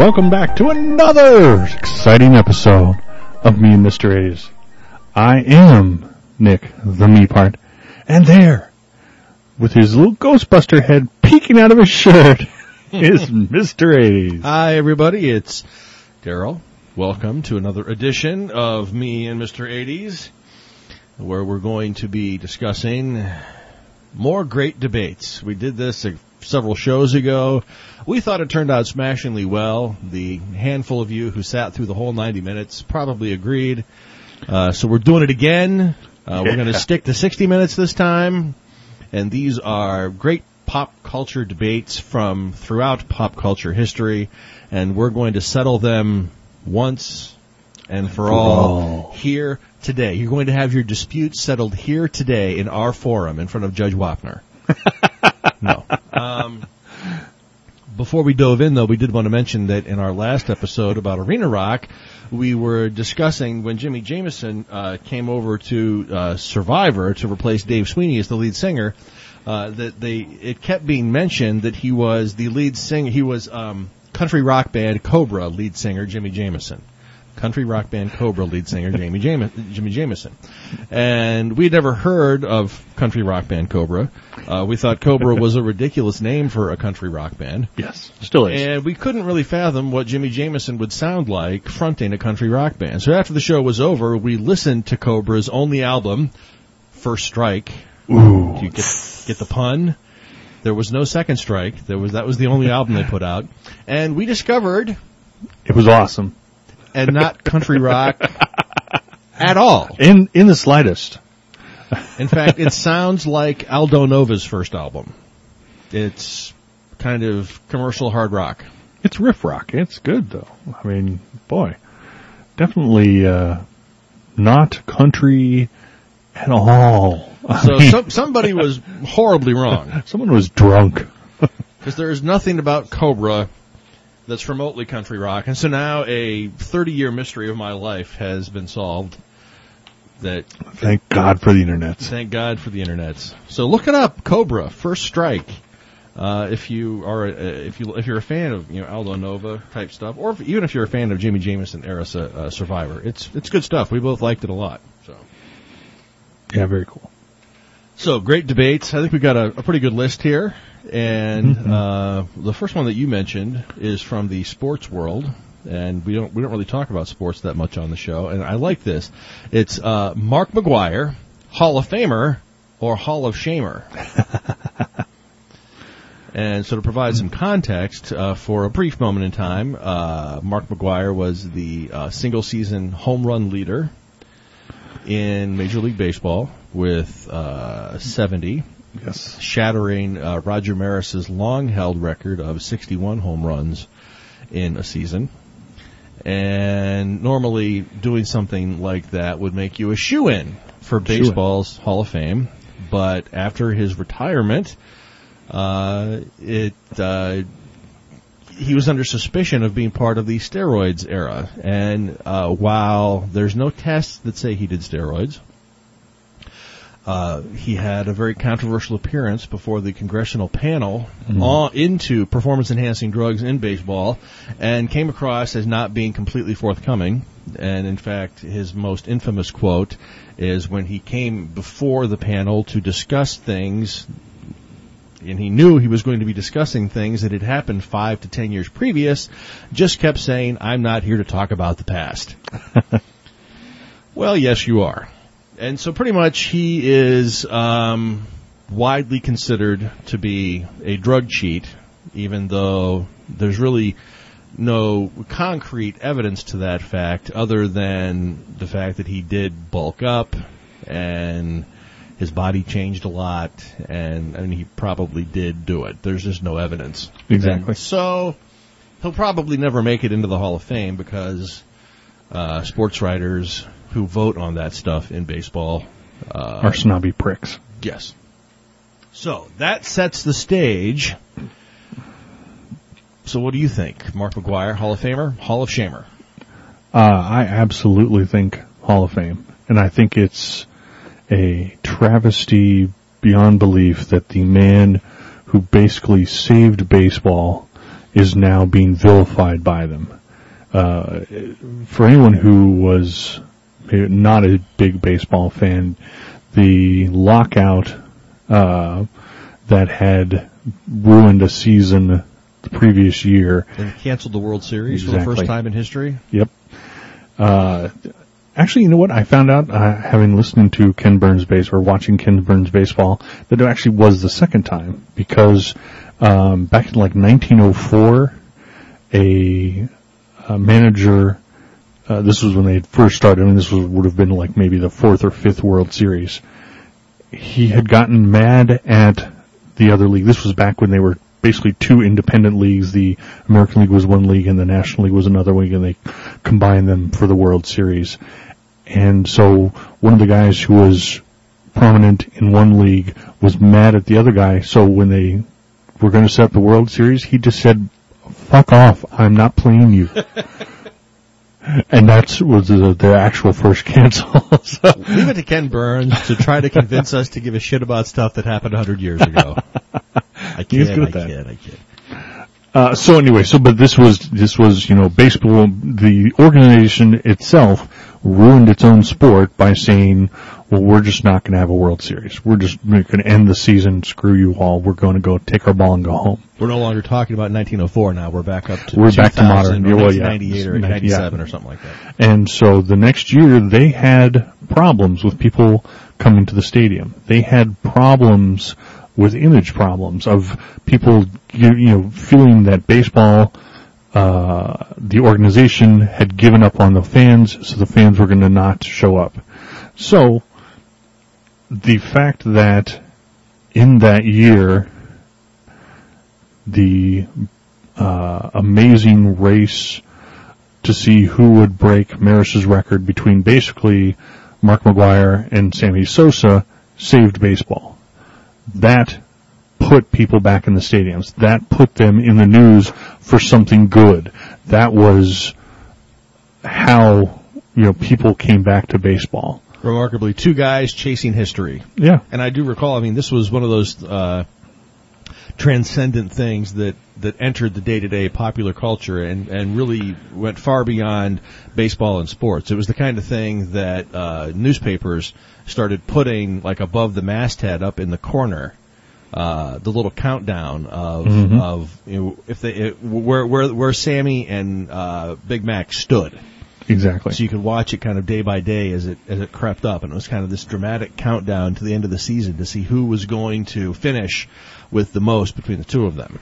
welcome back to another exciting episode of Me and Mr. 80s. I am Nick, the me part, and there, with his little Ghostbuster head peeking out of his shirt, is Mr. 80s. Hi, everybody. It's Daryl. Welcome to another edition of Me and Mr. 80s, where we're going to be discussing more great debates. We did this uh, several shows ago. We thought it turned out smashingly well. The handful of you who sat through the whole 90 minutes probably agreed. Uh, so we're doing it again. Uh, we're going to stick to 60 minutes this time. And these are great pop culture debates from throughout pop culture history. And we're going to settle them once and for all here today. You're going to have your disputes settled here today in our forum in front of Judge Wapner. no. Um, before we dove in, though, we did want to mention that in our last episode about Arena Rock, we were discussing when Jimi Jamison uh, came over to uh, Survivor to replace Dave Sweeney as the lead singer. Uh, that they it kept being mentioned that he was the lead singer. He was um, country rock band Cobra lead singer Jimi Jamison country rock band Cobra lead singer Jamie Jami- Jimi Jamison. And we'd never heard of country rock band Cobra. Uh, we thought Cobra was a ridiculous name for a country rock band. Yes, still is. And we couldn't really fathom what Jimi Jamison would sound like fronting a country rock band. So after the show was over, we listened to Cobra's only album, First Strike. Ooh. Do you get, get the pun? There was no second strike. There was, that was the only album they put out. And we discovered It was awesome. And not country rock at all. In, in the slightest. In fact, it sounds like Aldo Nova's first album. It's kind of commercial hard rock. It's riff rock. It's good though. I mean, boy, definitely, uh, not country at all. So some, somebody was horribly wrong someone was drunk. because there is nothing about Cobra that's remotely country rock, and so now a 30 year mystery of my life has been solved. That Thank God for the internet. Thank God for the internet. So look it up, Cobra, First Strike. Uh, if you are, a, if you if you're a fan of you know Aldo Nova type stuff, or if, even if you're a fan of Jimi Jamison era uh, Survivor, it's it's good stuff. We both liked it a lot. So Yeah, very cool. so great debates. I think we got a, a pretty good list here, and uh, the first one that you mentioned is from the sports world. And we don't we don't really talk about sports that much on the show, and I like this. It's uh, Mark McGwire, Hall of Famer or Hall of Shamer. And so to provide some context, uh, for a brief moment in time, uh, Mark McGwire was the uh, single season home run leader in Major League Baseball with uh, 70, Yes. shattering uh, Roger Maris's long held record of 61 home runs in a season. And normally doing something like that would make you a shoe in for baseball's Hall of Fame. But after his retirement, uh, it uh, he was under suspicion of being part of the steroids era. And uh, while there's no tests that say he did steroids, uh, he had a very controversial appearance before the congressional panel on, into performance enhancing drugs in baseball and came across as not being completely forthcoming. And in fact, his most infamous quote is when he came before the panel to discuss things and he knew he was going to be discussing things that had happened five to ten years previous, just kept saying, I'm not here to talk about the past. well, yes, you are. And so pretty much he is um, widely considered to be a drug cheat, even though there's really no concrete evidence to that fact other than the fact that he did bulk up and his body changed a lot and I mean he probably did do it. There's just no evidence. Exactly. And so he'll probably never make it into the Hall of Fame because uh, sports writers who vote on that stuff in baseball uh, Are snobby pricks. Yes. So that sets the stage. So what do you think? Mark McGwire, Hall of Famer, Hall of Shamer? Uh, I absolutely think Hall of Fame. And I think it's a travesty beyond belief that the man who basically saved baseball is now being vilified by them. Uh, for anyone who was not a big baseball fan, the lockout uh, that had ruined a season the previous year. And canceled the World Series exactly. for the first time in history. Yep. Uh, actually, you know what? I found out, uh, having listened to Ken Burns base or watching Ken Burns baseball, that it actually was the second time because um, back in like 1904, a, a manager. Uh, this was when they first started. I mean, this was, would have been like maybe the fourth or fifth World Series. He had gotten mad at the other league. This was back when they were basically two independent leagues. The American League was one league and the National League was another league and they combined them for the World Series. And so one of the guys who was prominent in one league was mad at the other guy. So when they were going to set up the World Series, he just said, fuck off. I'm not playing you. and that's was the, the actual first cancel. so. Leave it to Ken Burns to try to convince us to give a shit about stuff that happened 100 years ago. I kid, He's good at I that. kid, I kid. Uh, so anyway, so but this was this was you know baseball. The organization itself ruined its own sport by saying, "Well, we're just not going to have a World Series. We're just going to end the season. Screw you all. We're going to go take our ball and go home." We're no longer talking about 1904 now. We're back up to we're back to modern. Or well, yeah, 98 or 97 yeah. or something like that. And so the next year they had problems with people coming to the stadium. They had problems with image problems of people, you, you know, feeling that baseball, uh, the organization had given up on the fans, so the fans were going to not show up. So, the fact that in that year, the uh, amazing race to see who would break Maris's record between basically Mark McGwire and Sammy Sosa saved baseball that put people back in the stadiums. That put them in the news for something good. That was how, you know, people came back to baseball. Remarkably, two guys chasing history. Yeah. And I do recall, I mean, this was one of those, uh, transcendent things that, that entered the day-to-day popular culture and, and really went far beyond baseball and sports. It was the kind of thing that, uh, newspapers started putting like above the masthead up in the corner uh, the little countdown of mm-hmm. of you know, if they it, where where where Sammy and uh, Big Mac stood. Exactly. So you could watch it kind of day by day as it as it crept up, and it was kind of this dramatic countdown to the end of the season to see who was going to finish with the most between the two of them.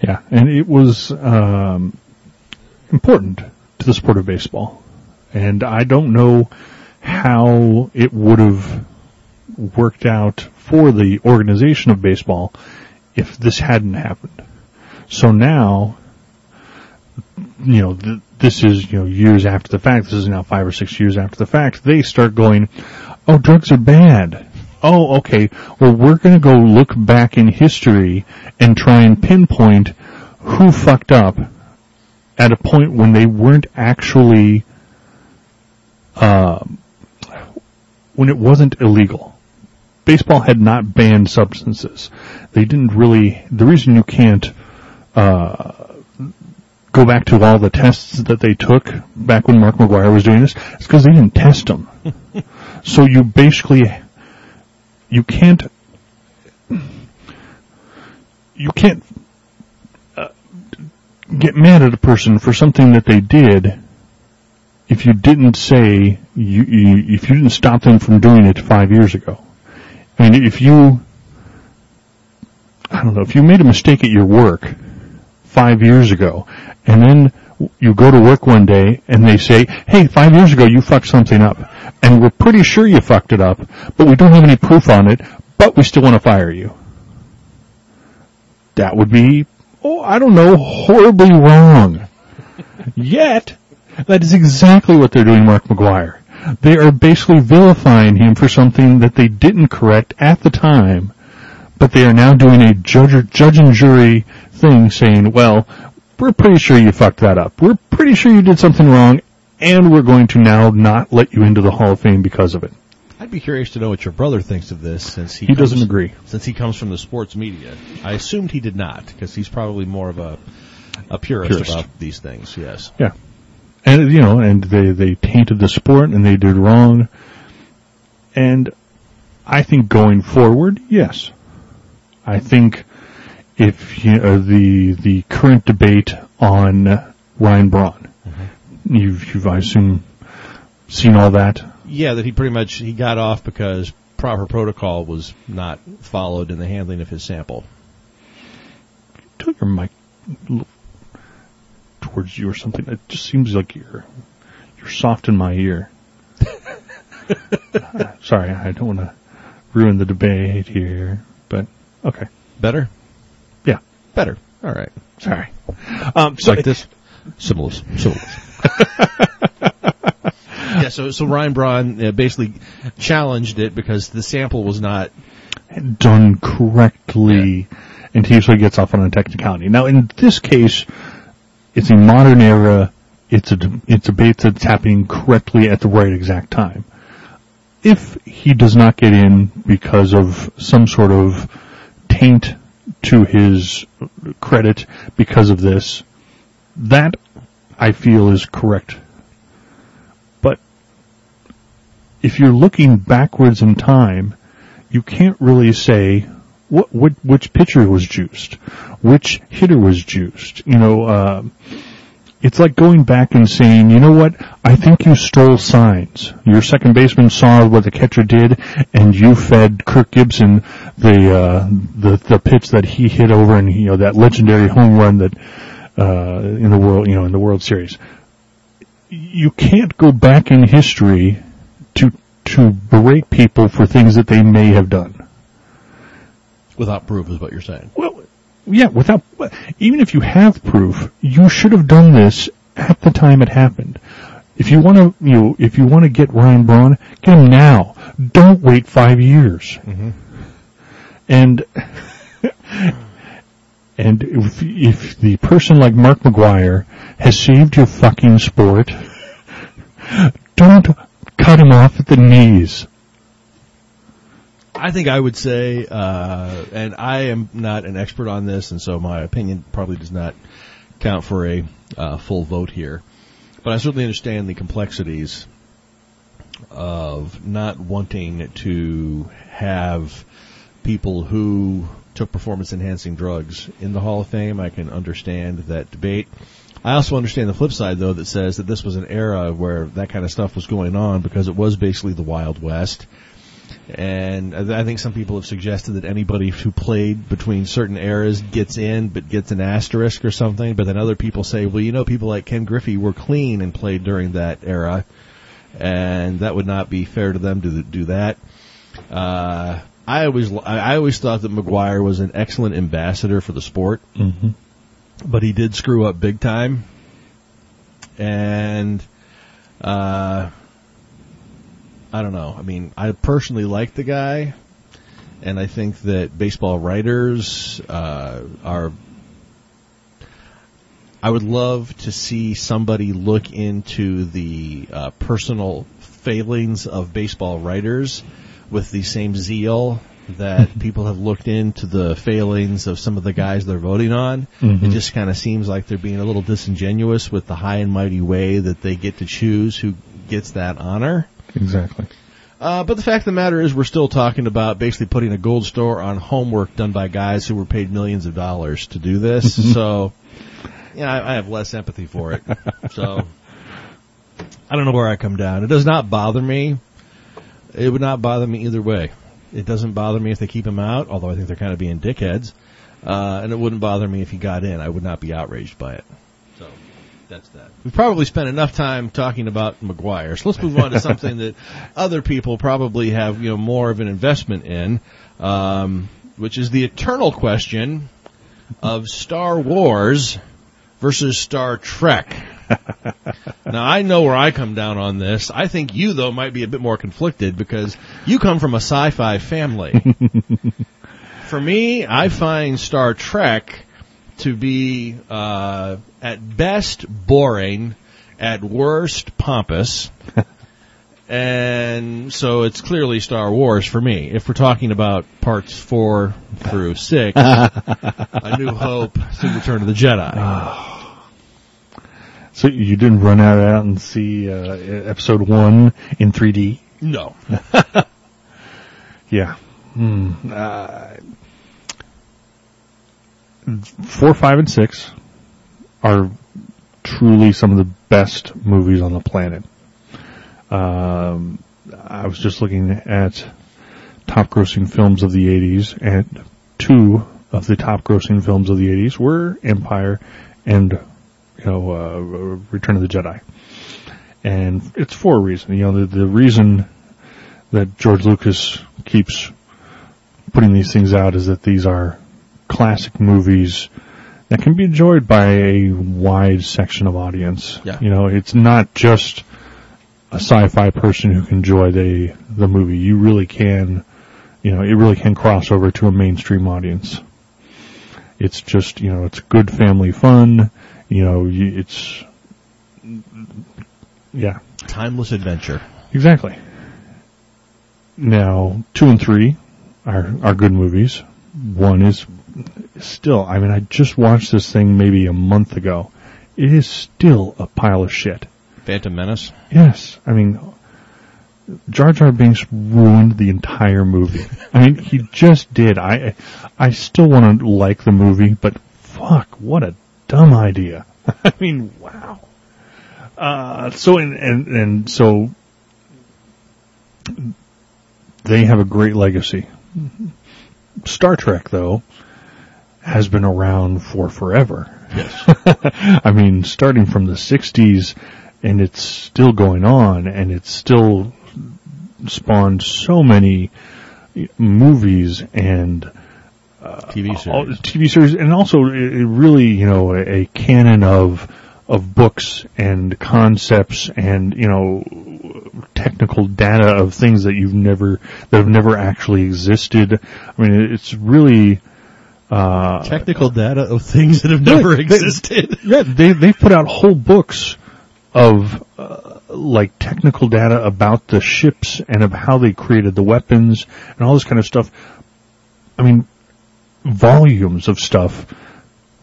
Yeah, and it was um, important to the sport of baseball, and I don't know how it would have worked out for the organization of baseball if this hadn't happened. So now, you know, th- this is, you know, years after the fact. This is now five or six years after the fact. They start going, oh, drugs are bad. Oh, okay. Well, we're going to go look back in history and try and pinpoint who fucked up at a point when they weren't actually, uh, when it wasn't illegal baseball had not banned substances. They didn't really. The reason you can't uh, go back to all the tests that they took back when Mark McGwire was doing this is because they didn't test them. so you basically you can't you can't uh, get mad at a person for something that they did if you didn't say you, you if you didn't stop them from doing it five years ago. I mean, if you, I don't know, if you made a mistake at your work five years ago, and then you go to work one day and they say, hey, five years ago you fucked something up, and we're pretty sure you fucked it up, but we don't have any proof on it, but we still want to fire you. That would be, oh, I don't know, horribly wrong. Yet, that is exactly what they're doing Mark McGwire. They are basically vilifying him for something that they didn't correct at the time, but they are now doing a judge, judge and jury thing saying, well, we're pretty sure you fucked that up. We're pretty sure you did something wrong, and we're going to now not let you into the Hall of Fame because of it. I'd be curious to know what your brother thinks of this, since he, he comes, doesn't agree. Since he comes from the sports media, I assumed he did not, because he's probably more of a a purist, Purist. about these things. Yes. Yeah. And, you know, and they, they tainted the sport and they did wrong. And I think going forward, yes. I think if you uh, the, the current debate on Ryan Braun, you've, you've, I assume, seen all that. Yeah, that he pretty much he got off because proper protocol was not followed in the handling of his sample. Tilt your mic towards you or something. It just seems like you're, you're soft in my ear. Sorry, I don't want to ruin the debate here, but okay. Better? Yeah. Better. All right. Sorry. Um, so like this? Similes. Similes. yeah, so, so Ryan Braun uh, basically challenged it because the sample was not done correctly, and he usually gets off on a technicality. Now, in this case, it's a modern era. It's a it's a debate that's happening correctly at the right exact time. If he does not get in because of some sort of taint to his credit because of this, that I feel is correct. But if you're looking backwards in time, you can't really say what, what which pitcher was juiced, which hitter was juiced. You know, uh, it's like going back and saying, you know what? I think you stole signs. Your second baseman saw what the catcher did, and you fed Kirk Gibson the uh, the the pitch that he hit over, and you know that legendary home run that uh, in the world, you know, in the World Series. You can't go back in history to to berate people for things that they may have done. Without proof, is what you're saying. Well, yeah, without even if you have proof, you should have done this at the time it happened. If you want to, you know, if you want to get Ryan Braun, get him now. Don't wait five years. Mm-hmm. And and if, if the person like Mark McGwire has saved your fucking sport, don't cut him off at the knees. I think I would say, uh, and I am not an expert on this, and so my opinion probably does not count for a uh, full vote here. But I certainly understand the complexities of not wanting to have people who took performance enhancing drugs in the Hall of Fame. I can understand that debate. I also understand the flip side though that says that this was an era where that kind of stuff was going on because it was basically the Wild West. And I think some people have suggested that anybody who played between certain eras gets in, but gets an asterisk or something. But then other people say, well, you know, people like Ken Griffey were clean and played during that era, and that would not be fair to them to do that. Uh, I always, I always thought that McGwire was an excellent ambassador for the sport, Mm-hmm. but he did screw up big time. And, uh, I don't know. I mean, I personally like the guy, and I think that baseball writers uh, are. I would love to see somebody look into the uh, personal failings of baseball writers with the same zeal that people have looked into the failings of some of the guys they're voting on. Mhm. It just kind of seems like they're being a little disingenuous with the high and mighty way that they get to choose who gets that honor. Exactly. Uh, but the fact of the matter is, we're still talking about basically putting a gold store on homework done by guys who were paid millions of dollars to do this. so, yeah, I, I have less empathy for it. So, I don't know where I come down. It does not bother me. It would not bother me either way. It doesn't bother me if they keep him out, although I think they're kind of being dickheads. Uh, and it wouldn't bother me if he got in. I would not be outraged by it. So, that's that. We've probably spent enough time talking about McGwire, so let's move on to something that other people probably have, you know, more of an investment in, um, which is the eternal question of Star Wars versus Star Trek. now I know where I come down on this. I think you though might be a bit more conflicted because you come from a sci-fi family. For me, I find Star Trek to be uh, at best boring, at worst pompous, And so it's clearly Star Wars for me. If we're talking about parts four through six, A New Hope to Return of the Jedi. So you didn't run out out and see uh, episode one in 3D? No. Yeah. Hmm. Uh, four, five, and six are truly some of the best movies on the planet. Um, I was just looking at top grossing films of the 80s, and two of the top grossing films of the 80s were Empire and, you know, uh, Return of the Jedi. And it's for a reason. You know, the, the reason that George Lucas keeps putting these things out is that these are classic movies that can be enjoyed by a wide section of audience. Yeah. You know, it's not just a sci-fi person who can enjoy the the movie. You really can, you know, it really can cross over to a mainstream audience. It's just, you know, it's good family fun. You know, it's, yeah, Timeless adventure. Exactly. Now, two and three are are good movies. One is still. I mean, I just watched this thing maybe a month ago. It is still a pile of shit. Phantom Menace. Yes, I mean, Jar Jar Binks ruined the entire movie. I mean, he just did. I I still want to like the movie, but fuck, what a dumb idea. I mean, wow. Uh, so and, and and so they have a great legacy. Star Trek, though, has been around for forever. Yes. I mean, starting from the 60s, and it's still going on, and it's still spawned so many movies and uh, TV all- series. TV series, and also it, it really, you know, a, a canon of of books and concepts and you know technical data of things that you've never that have never actually existed. I mean, it's really. Uh, Technical data of things that have never Right, they- existed. yeah, they they've put out whole books of uh, like technical data about the ships and of how they created the weapons and all this kind of stuff. I mean, volumes of stuff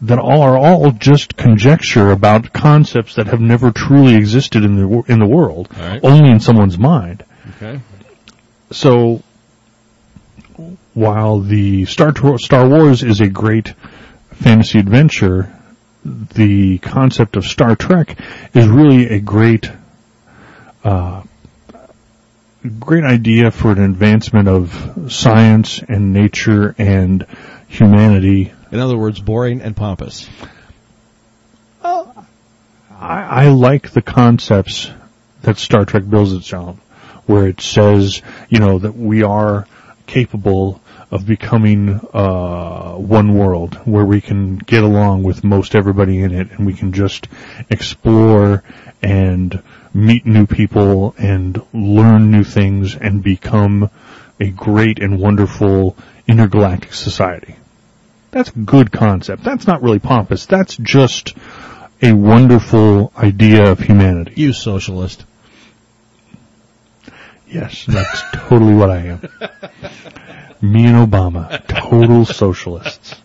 that all are all just conjecture about concepts that have never truly existed in the in the world, right. only in someone's mind. Okay. So, while the Star Star Wars is a great fantasy adventure, the concept of Star Trek is really a great, uh, great idea for an advancement of science and nature and humanity. In other words, boring and pompous. I, I like the concepts that Star Trek builds itself, where it says, you know, that we are capable of becoming uh, one world, where we can get along with most everybody in it, and we can just explore and meet new people and learn new things and become a great and wonderful intergalactic society. That's a good concept. That's not really pompous. That's just a wonderful idea of humanity. You socialist. Yes, that's totally what I am. Me and Obama, total socialists.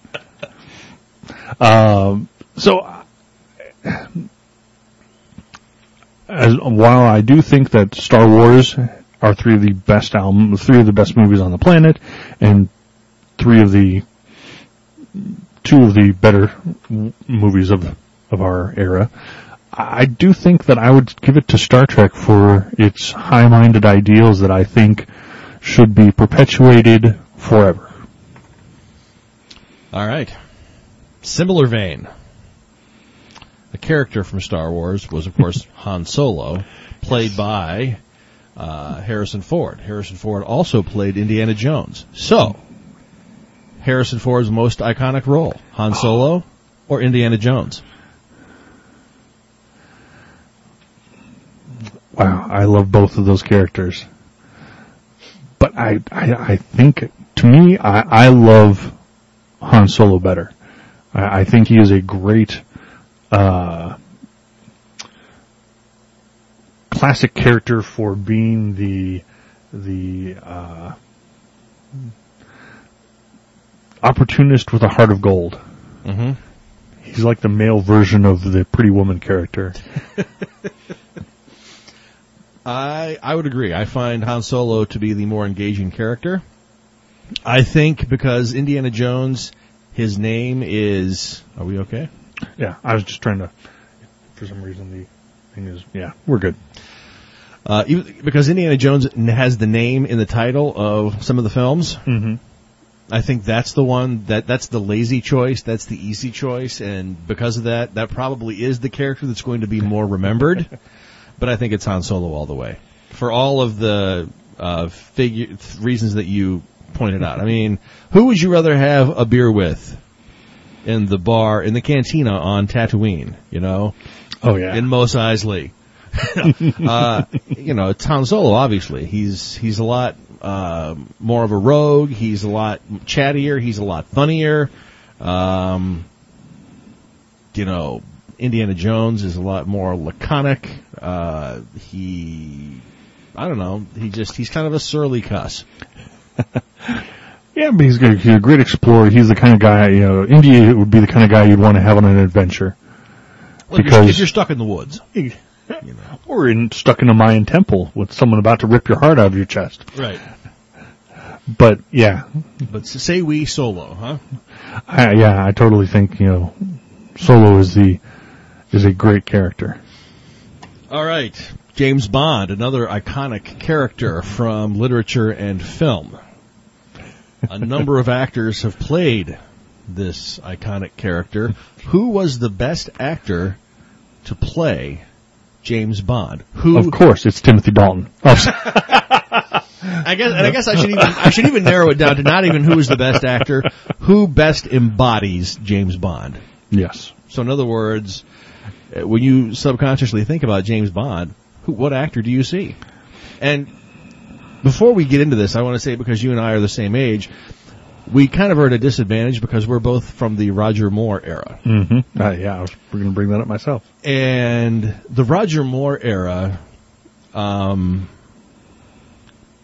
Um, so, as, while I do think that Star Wars are three of the best album, three of the best movies on the planet, and three of the two of the better movies of of our era. I do think that I would give it to Star Trek for its high-minded ideals that I think should be perpetuated forever. All right. Similar vein. A character from Star Wars was, of course, Han Solo, played by uh, Harrison Ford. Harrison Ford also played Indiana Jones. So, Harrison Ford's most iconic role: Han Solo or Indiana Jones? Wow, I love both of those characters. But I, I, I think, to me, I, I love Han Solo better. I, I think he is a great, uh, classic character for being the the uh, opportunist with a heart of gold. Mm-hmm. He's like the male version of the Pretty Woman character. I I would agree. I find Han Solo to be the more engaging character. I think because Indiana Jones, his name is. Are we okay? Yeah, I was just trying to. For some reason, the thing is, yeah, we're good. Uh, even, because Indiana Jones has the name in the title of some of the films. Mm-hmm. I think that's the one that that's the lazy choice. That's the easy choice, and because of that, that probably is the character that's going to be more remembered. but I think it's Han Solo all the way for all of the uh, figure reasons that you pointed out. I mean, who would you rather have a beer with in the bar in the cantina on Tatooine? You know, Oh yeah, in Mos Eisley. uh, you know, it's Han Solo. Obviously, he's he's a lot uh, more of a rogue. He's a lot chattier. He's a lot funnier. Um, you know, Indiana Jones is a lot more laconic. Uh, he, I don't know. He just he's kind of a surly cuss. yeah, but he's, good. he's a great explorer. He's the kind of guy, you know, Indy would be the kind of guy you'd want to have on an adventure. Well, if, you're, Because- if you're stuck in the woods, you know. Or in, stuck in a Mayan temple with someone about to rip your heart out of your chest. Right. But yeah, But say we solo, huh? I, yeah, I totally think you know, Solo is the is a great character. All right. James Bond, another iconic character from literature and film. A number of actors have played this iconic character. Who was the best actor to play James Bond? Who Of course, it's Timothy Dalton. Oh, I guess and I guess I should even I should even narrow it down to not even who is the best actor, who best embodies James Bond. yes. So in other words, when you subconsciously think about James Bond, who, what actor do you see? And before we get into this, I want to say because you and I are the same age, we kind of are at a disadvantage because we're both from the Roger Moore era. Mm-hmm. Uh, yeah, I was going to bring that up myself. And the Roger Moore era, um,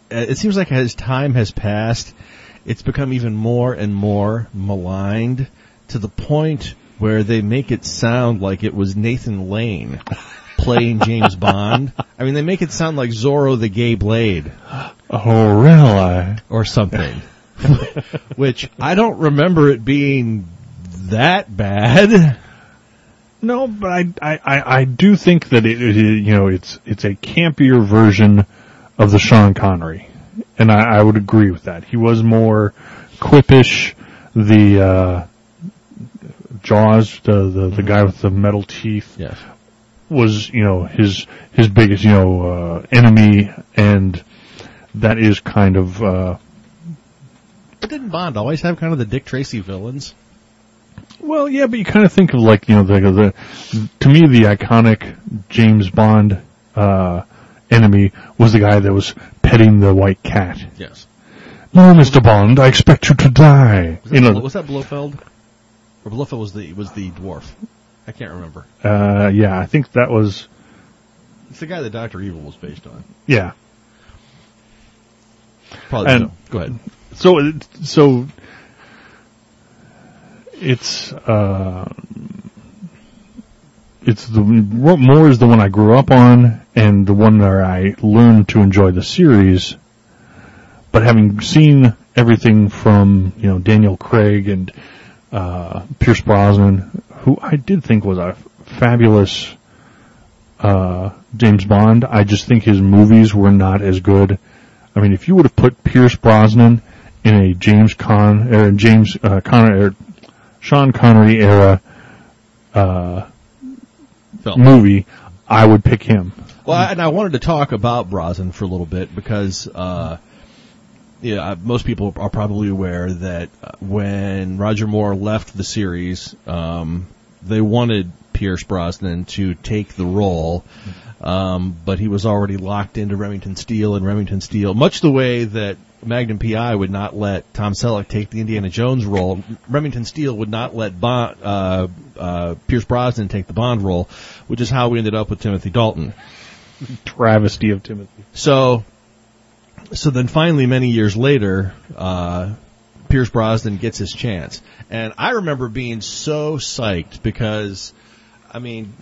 it seems like as time has passed, it's become even more and more maligned to the point where they make it sound like it was Nathan Lane playing James Bond. I mean, they make it sound like Zorro the Gay Blade Oh, really? or something, which I don't remember it being that bad. No, but I, I, I, do think that it, it, you know, it's, it's a campier version of the Sean Connery. And I, I would agree with that. He was more quippish, the, uh, Jaws, the, the, the guy with the metal teeth Yes. was, you know, his, his biggest, you know, uh, enemy and that is kind of, uh, But didn't Bond always have kind of the Dick Tracy villains? Well, yeah, but you kind of think of like you know the the to me the iconic James Bond uh, enemy was the guy that was petting the white cat. Yes. No, Mister Bond, I expect you to die. Was You that, know, was that Blofeld? Or Blofeld was the was the dwarf. I can't remember. uh, yeah, I think that was It's the guy that Doctor Evil was based on. yeah. Probably. And- so. Go ahead. So it- so it's uh it's the more is the one I grew up on and the one where I learned to enjoy the series. But having seen everything from you know Daniel Craig and uh, Pierce Brosnan, who I did think was a fabulous uh, James Bond, I just think his movies were not as good. I mean, if you would have put Pierce Brosnan in a James Con or James uh, Connery or Sean Connery era uh, Film. movie, I would pick him. Well, and I wanted to talk about Brosnan for a little bit because, uh, yeah, most people are probably aware that uh, when Roger Moore left the series, um, they wanted Pierce Brosnan to take the role, um, but he was already locked into Remington Steele, and Remington Steele, much the way that Magnum PI would not let Tom Selleck take the Indiana Jones role, Remington Steele would not let Bond, uh, uh, Pierce Brosnan take the Bond role, which is how we ended up with Timothy Dalton. Travesty of Timothy. So, so then finally, many years later, uh, Pierce Brosnan gets his chance, and I remember being so psyched because, I mean,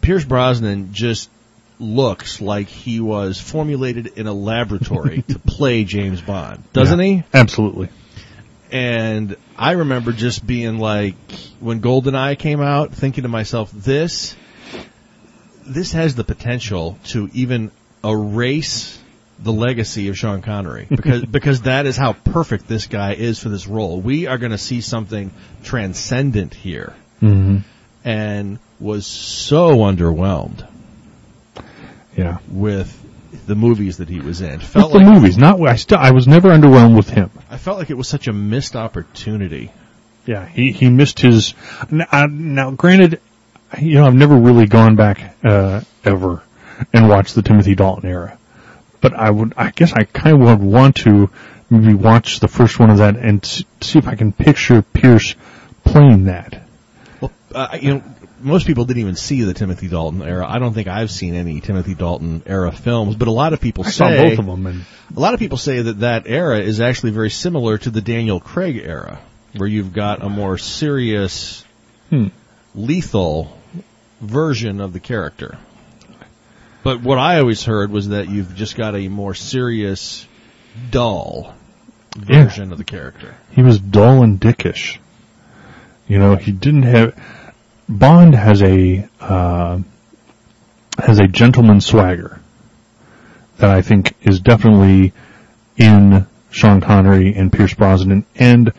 Pierce Brosnan just looks like he was formulated in a laboratory to play James Bond, doesn't Yeah, he? Absolutely. And I remember just being like, when GoldenEye came out, thinking to myself, this, this has the potential to even erase the legacy of Sean Connery because because that is how perfect this guy is for this role. We are going to see something transcendent here, hmm and was so underwhelmed Yeah. with the movies that he was in. With Felt the like movies, not I still I was never underwhelmed with him. I felt like it was such a missed opportunity. Yeah, he he missed his. n- uh, Now, granted, you know I've never really gone back uh, ever and watched the Timothy Dalton era, but I would I guess I kind of would want to maybe watch the first one of that and see if I can picture Pierce playing that. Well, uh, you know, most people didn't even see the Timothy Dalton era. I don't think I've seen any Timothy Dalton era films, but a lot of people I saw say both of them, and a lot of people say that that era is actually very similar to the Daniel Craig era, where you've got a more serious, Hmm. lethal version of the character. But what I always heard was that you've just got a more serious, dull Yeah. version of the character. he was dull and dickish. You know, he didn't have. Bond has a uh, has a gentleman swagger that I think is definitely in Sean Connery and Pierce Brosnan, and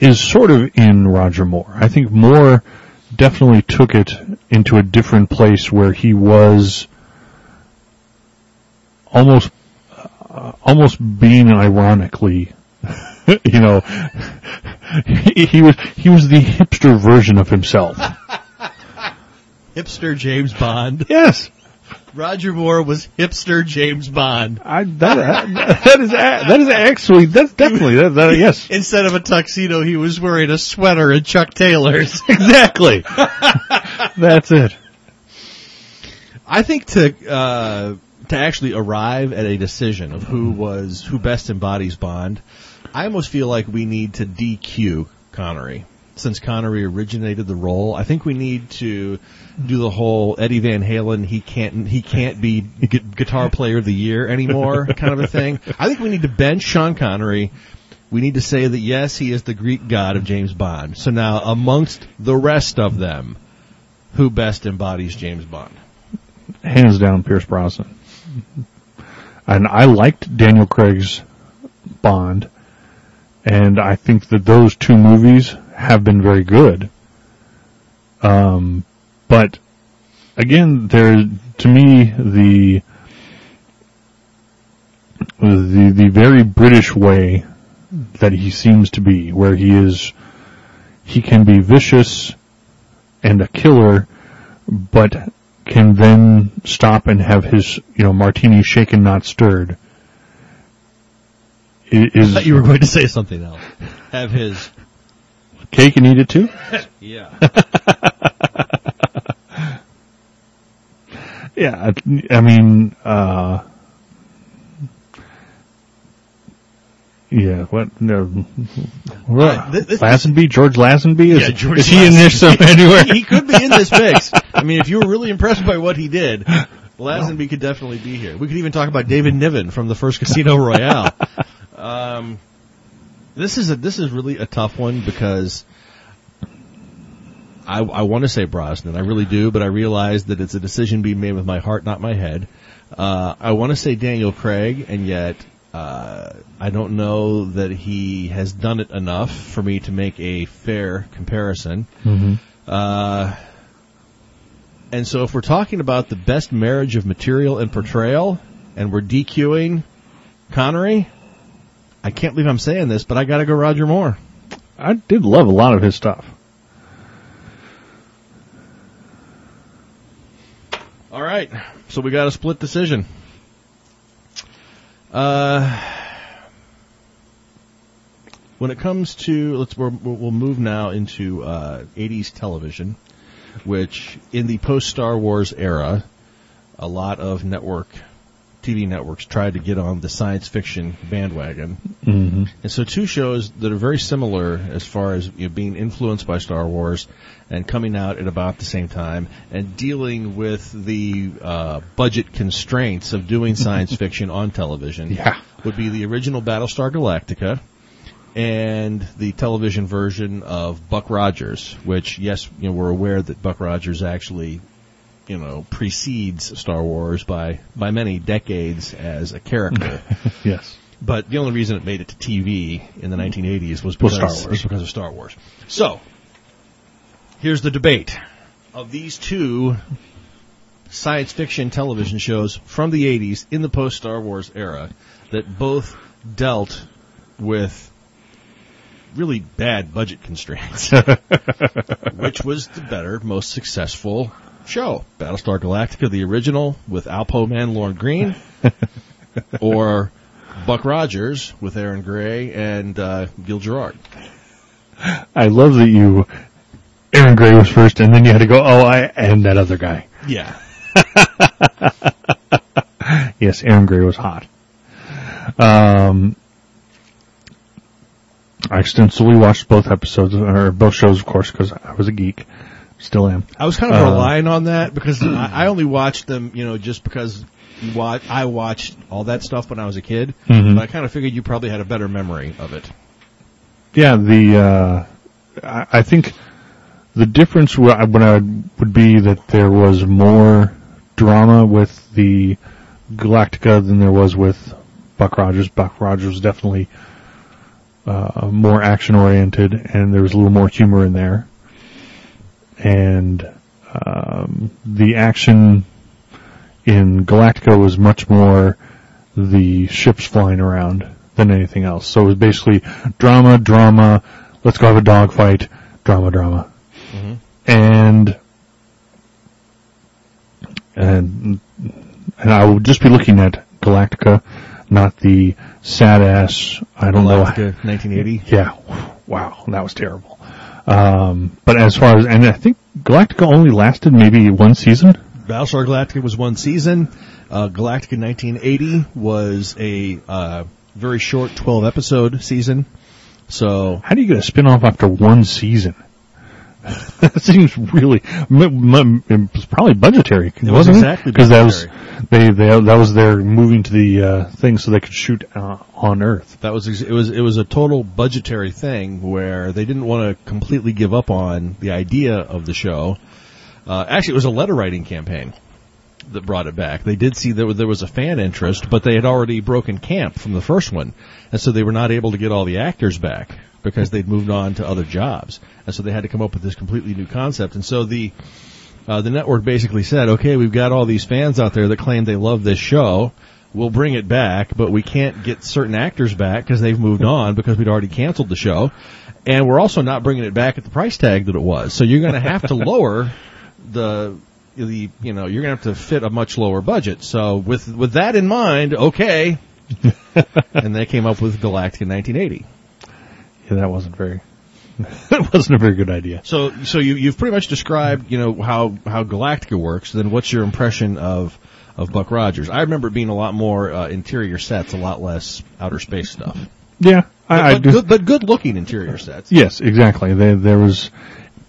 is sort of in Roger Moore. I think Moore definitely took it into a different place where he was almost uh, almost being ironically you know, he, he was he was the hipster version of himself. Hipster James Bond. Yes, Roger Moore was hipster James Bond. I, that that is that is actually that's definitely that, that yes Instead of a tuxedo, he was wearing a sweater and Chuck Taylors. exactly. that's it. I think to uh, to actually arrive at a decision of who was who best embodies Bond, I almost feel like we need to DQ Connery. Since Connery originated the role, I think we need to do the whole Eddie Van Halen he can't he can't be gu- guitar player of the year anymore kind of a thing. I think we need to bench Sean Connery. We need to say that yes, he is the Greek god of James Bond. So now amongst the rest of them, who best embodies James Bond? Hands down, Pierce Brosnan. And I liked Daniel Craig's Bond, and I think that those two movies have been very good. Um, but again, there to me the the the very British way that he seems to be, where he is he can be vicious and a killer, but can then stop and have his you know martini shaken not stirred. i- I thought you were going to say something else. Have his. Cake and eat it too? Yeah. Yeah, I I mean, uh, yeah, what, no, Uh, th- this- Lazenby, George Lazenby? Is, Yeah, George is he in there some anywhere? he could be in this mix. I mean, if you were really impressed by what he did, Lazenby could definitely be here. We could even talk about David Niven from the first Casino Royale. Um, this is a, this is really a tough one because I, I want to say Brosnan, I really do, but I realize that it's a decision being made with my heart, not my head. Uh, I want to say Daniel Craig, and yet uh, I don't know that he has done it enough for me to make a fair comparison. hmm Uh, and so if we're talking about the best marriage of material and portrayal, and we're DQing Connery, I can't believe I'm saying this, but I gotta go Roger Moore. I did love a lot of his stuff. All right, so we got a split decision. Uh, when it comes to let's we'll, we'll move now into uh, 80s television, which in the post Star Wars era, a lot of network TV networks tried to get on the science fiction bandwagon. hmm And so two shows that are very similar as far as you know, being influenced by Star Wars and coming out at about the same time and dealing with the uh, budget constraints of doing science fiction on television Yeah. would be the original Battlestar Galactica and the television version of Buck Rogers, which yes, you know, we're aware that Buck Rogers actually you know precedes Star Wars by by many decades as a character. Yes. But the only reason it made it to TV in the 1980s was because, Star Wars. because of Star Wars. So, here's the debate of these two science fiction television shows from the 80s in the post Star Wars era that both dealt with really bad budget constraints. Which was the better, most successful show? Battlestar Galactica, the original, with Alpo Man Lorne Greene, or Buck Rogers with Erin Gray and uh, Gil Gerard? I love that you, Erin Gray was first, and then you had to go, oh, I, and that other guy. Yeah. Yes, Erin Gray was hot. Um, I extensively watched both episodes, or both shows, of course, because I was a geek. Still am. I was kind of Uh, relying on that because I, only watched them, you know, just because you wa- I watched all that stuff when I was a kid. Mhm. But I kind of figured you probably had a better memory of it. Yeah, the uh, I, I think the difference when I would be that there was more drama with the Galactica than there was with Buck Rogers. Buck Rogers was definitely uh, more action oriented, and there was a little more humor in there. And um, the action in Galactica was much more the ships flying around than anything else. So it was basically drama, drama, let's go have a dogfight, drama, drama. And, and, and I will just be looking at Galactica, not the sad ass, I don't know. Galactica 1980. Yeah. Wow. That was terrible. Um, but as far as, and I think Galactica only lasted maybe one season. Battlestar Galactica was one season. Uh, Galactica 1980 was a uh, very short 12 episode season. So How do you get a spin-off after one season? that seems really, m- m- it was probably budgetary, was wasn't exactly it? Because that was. They, they, that was their moving to the, uh, thing so they could shoot, uh, on Earth. that was it was it was a total budgetary thing where they didn't want to completely give up on the idea of the show. Uh, actually, it was a letter writing campaign that brought it back. They did see that there was a fan interest, but they had already broken camp from the first one, and so they were not able to get all the actors back because they'd moved on to other jobs, and so they had to come up with this completely new concept. And so the uh, the network basically said, "Okay, we've got all these fans out there that claim they love this show." We'll bring it back, but we can't get certain actors back because they've moved on because we'd already canceled the show. And we're also not bringing it back at the price tag that it was. So you're going to have to lower the the you know you're going to have to fit a much lower budget. So with with that in mind, okay. and they came up with Galactica 1980. Yeah, that wasn't very, that wasn't a very good idea. So so you you've pretty much described you know how how Galactica works. Then what's your impression of of Buck Rogers? I remember it being a lot more uh, interior sets, a lot less outer space stuff. Yeah, But, I, I but do. good, but good looking interior sets. Yes, exactly. There, there was,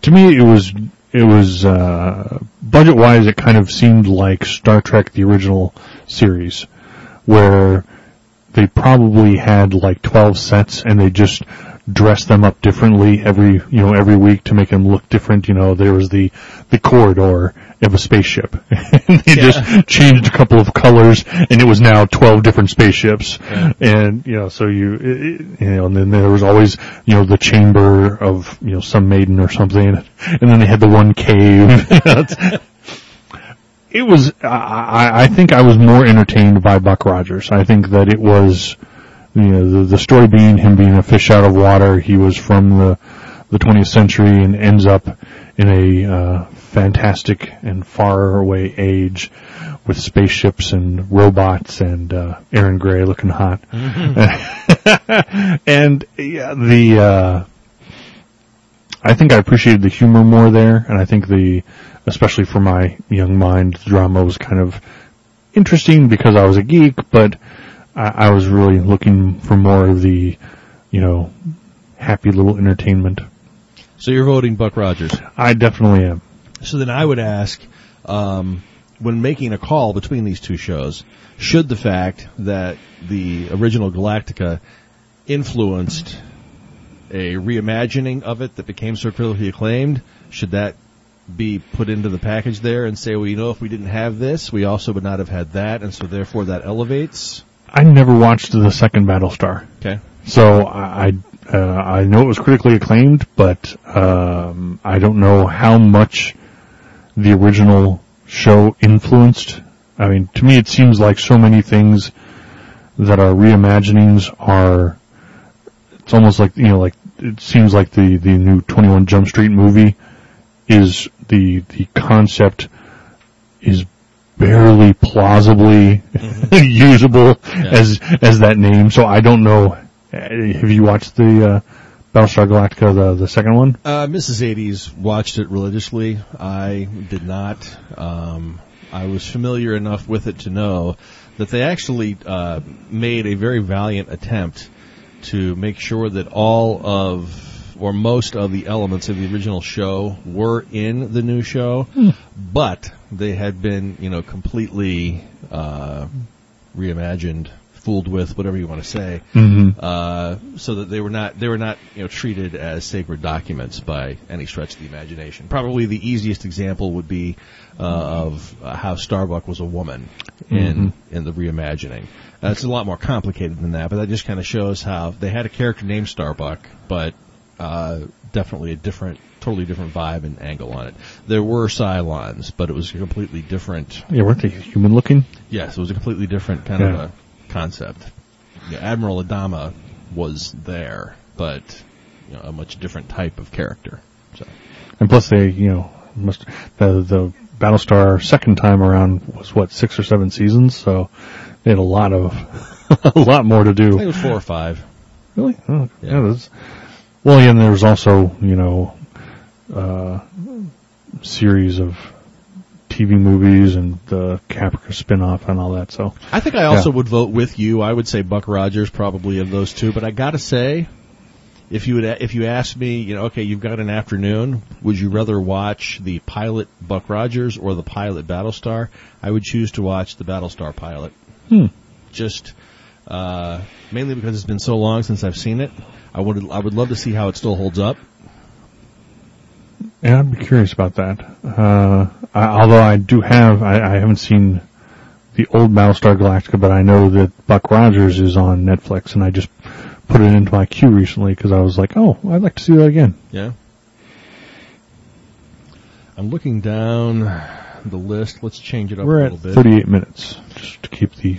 to me, it was, it was, uh, budget wise, it kind of seemed like Star Trek, the original series, where they probably had like 12 sets and they just dressed them up differently every, you know, every week to make them look different. You know, there was the, the corridor of a spaceship. and they just changed a couple of colors and it was now 12 different spaceships. And, you know, so you, it, you know, and then there was always, you know, the chamber of, you know, some maiden or something. And then they had the one cave. It was, I, I I think I was more entertained by Buck Rogers. I think that it was, you know, the, the story being him being a fish out of water. He was from the, the 20th century and ends up in a, uh, fantastic and far away age with spaceships and robots and, uh, Erin Gray looking hot. and, yeah, the, uh, I think I appreciated the humor more there, and I think the especially for my young mind, the drama was kind of interesting because I was a geek, but I, I was really looking for more of the, you know, happy little entertainment. So you're voting Buck Rogers. I definitely am. So then I would ask, um, when making a call between these two shows, should the fact that the original Galactica influenced a reimagining of it that became so critically acclaimed, should that be put into the package there and say, well, you know, if we didn't have this, we also would not have had that, and so therefore that elevates? I never watched the second Battlestar. Okay. So I, uh, I know it was critically acclaimed, but um, I don't know how much the original show influenced. I mean, to me, it seems like so many things that are reimaginings are. It's almost like you know, like it seems like the the new Twenty One Jump Street movie is the the concept is barely plausibly usable as as that name. So I don't know. Have you watched the uh, Battlestar Galactica, the the second one? Uh, Mrs. 80s watched it religiously. I did not. Um, I was familiar enough with it to know that they actually uh, made a very valiant attempt to make sure that all of or most of the elements of the original show were in the new show, but they had been, you know, completely uh, reimagined, fooled with, whatever you want to say, Mm-hmm. uh, so that they were not they were not you know treated as sacred documents by any stretch of the imagination. Probably the easiest example would be uh, of uh, how Starbuck was a woman in in the reimagining. Uh, it's a lot more complicated than that, but that just kind of shows how they had a character named Starbuck, but uh, definitely a different, totally different vibe and angle on it. There were Cylons, but it was a completely different. Yeah, weren't they human looking? Yes, it was a completely different kind of a concept. Yeah, Admiral Adama was there, but you know, a much different type of character. So And plus, they you know must the the Battlestar second time around was what six or seven seasons, so they had a lot of a lot more to I think it do. was four or five. Really? Oh, yeah. Yeah. Well, and there was also you know uh, series of TV movies and the Caprica spin-off and all that. So I think I also Yeah. would vote with you. I would say Buck Rogers probably of those two, but I got to say, if you would, if you asked me, you know, okay, you've got an afternoon, would you rather watch the pilot Buck Rogers or the pilot Battlestar? I would choose to watch the Battlestar pilot. Hmm. Just uh, mainly because it's been so long since I've seen it. I would I would love to see how it still holds up. Yeah, I'd be curious about that. Uh, I, although I do have, I, I haven't seen the old Battlestar Galactica, but I know that Buck Rogers is on Netflix, and I just put it into my queue recently because I was like, oh, I'd like to see that again. Yeah. I'm looking down the list. Let's change it up We're a little bit. 38 minutes, just to keep the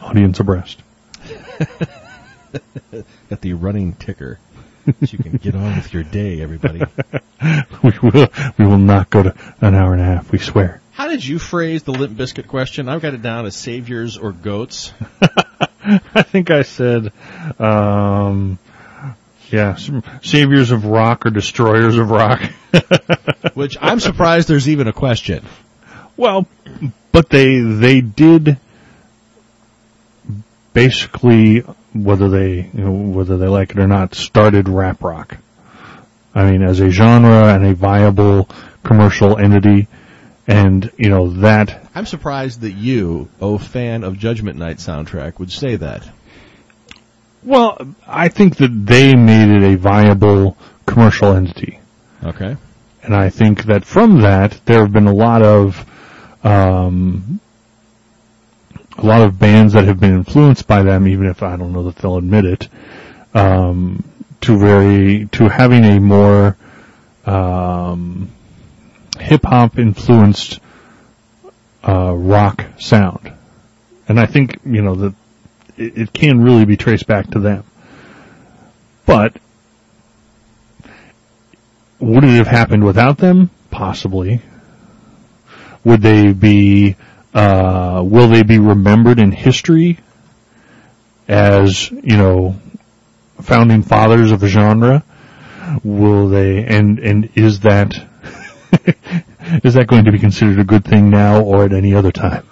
audience abreast. at the running ticker. so you can get on with your day, everybody. We will, we will not go to an hour and a half, we swear. How did you phrase the Limp Bizkit question? I've got it down as saviors or goats. I think I said, um, yeah, saviors of rock or destroyers of rock. Which I'm surprised there's even a question. Well, but they they did basically whether they you know, whether they like it or not started rap rock. I mean, as a genre and a viable commercial entity, and you know that I'm surprised that you, oh fan of Judgment Night soundtrack, would say that. well, I think that they made it a viable commercial entity. Okay. And I think that from that, there have been a lot of, um, a lot of bands that have been influenced by them, even if I don't know that they'll admit it, um, to very, to having a more, um, hip hop influenced, uh, rock sound. And I think, you know, that it, it can really be traced back to them. But would it have happened without them? Possibly. Would they be, uh, will they be remembered in history as, you know, founding fathers of a genre? Will they, and, and is that, is that going to be considered a good thing now or at any other time?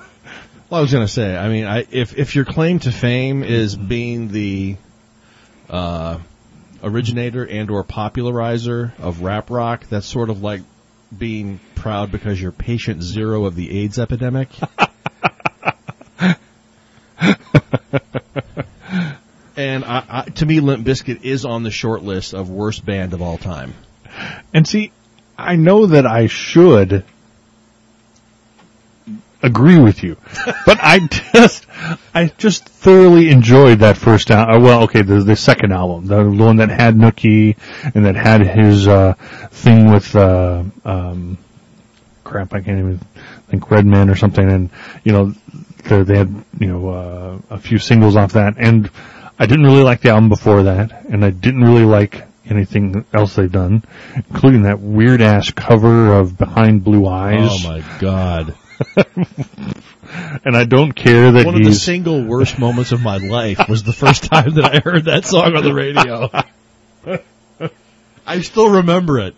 Well, I was going to say, I mean, I, if if your claim to fame is being the uh, originator and or popularizer of rap rock, that's sort of like being proud because you're patient zero of the AIDS epidemic. and I, I, to me, Limp Bizkit is on the short list of worst band of all time. And see, I know that I should agree with you, but I just, I just thoroughly enjoyed that first album. Well, okay, the, the second album, the one that had Nookie and that had his uh, thing with, uh, um, crap, I can't even think Redman or something, and you know, the, they had you know uh, a few singles off that, and I didn't really like the album before that, and I didn't really like anything else they've done, including that weird ass cover of Behind Blue Eyes. Oh my god. and I don't care that One of the single worst moments of my life was the first time that I heard that song on the radio. I still remember it.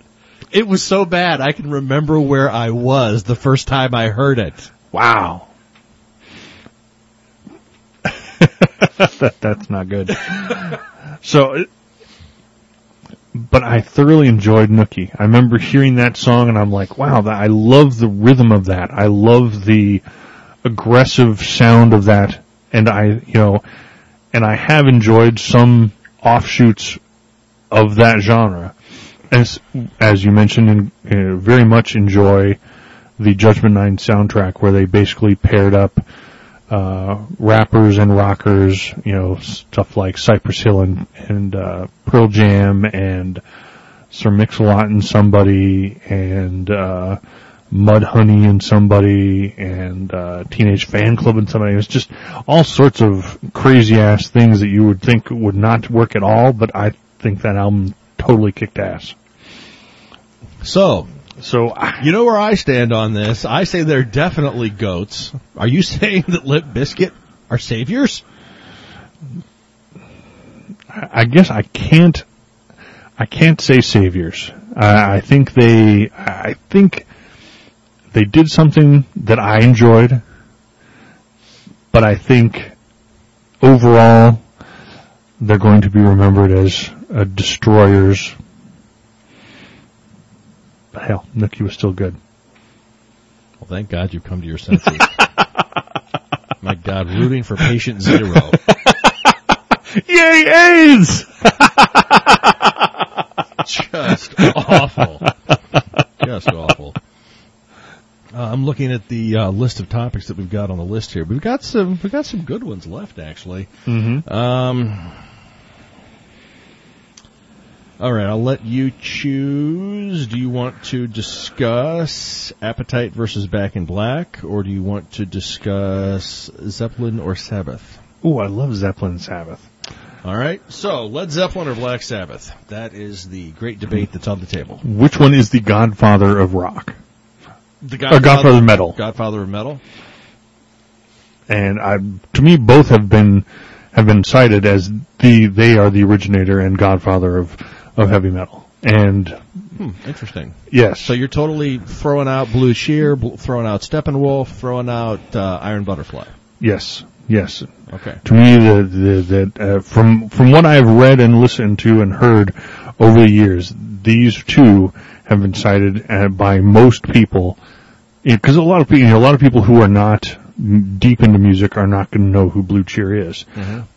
It was so bad I can remember where I was the first time I heard it. wow. that, that's not good. so, it- but I thoroughly enjoyed Nookie. I remember hearing that song and I'm like, wow, that, I love the rhythm of that. I love the aggressive sound of that. And I, you know, and I have enjoyed some offshoots of that genre. As, as you mentioned, and uh, very much enjoy the Judgment Night soundtrack where they basically paired up uh, rappers and rockers, you know, stuff like Cypress Hill and, and uh, Pearl Jam and Sir Mix-a-Lot and somebody and uh, Mudhoney and somebody and uh, Teenage Fanclub and somebody. It was just all sorts of crazy ass things that you would think would not work at all, but I think that album totally kicked ass. So, So you know where I stand on this. I say they're definitely goats. Are you saying that Limp Bizkit are saviors? I guess I can't. I can't say saviors. I I think they. I think they did something that I enjoyed, but I think overall they're going to be remembered as uh, destroyers. Hell, Nookie was still good. Well, thank God you've come to your senses. My God, rooting for patient zero. Yay, AIDS! Just awful. Just awful. Uh, I'm looking at the uh, list of topics that we've got on the list here. We've got some, we've got some good ones left, actually. Mm-hmm. Um, all right, I'll let you choose. Do you want to discuss Appetite versus Back in Black, or do you want to discuss Zeppelin or Sabbath? Oh, I love Zeppelin Sabbath. All right, so Led Zeppelin or Black Sabbath? That is the great debate that's on the table. Which one is the godfather of rock? The Or Godfather of Metal. Godfather of Metal. and I, to me, both have been have been cited as the they are the originator and godfather of of heavy metal. And Hmm, interesting. yes, So you're totally throwing out Blue Cheer, bl- throwing out Steppenwolf, throwing out uh, Iron Butterfly. yes, yes. Okay. To me, the the, the uh, from from what I've read and listened to and heard over the years, these two have been cited uh, by most people because a lot of people, you know, a lot of people who are not deep into music are not going to know who Blue Cheer is.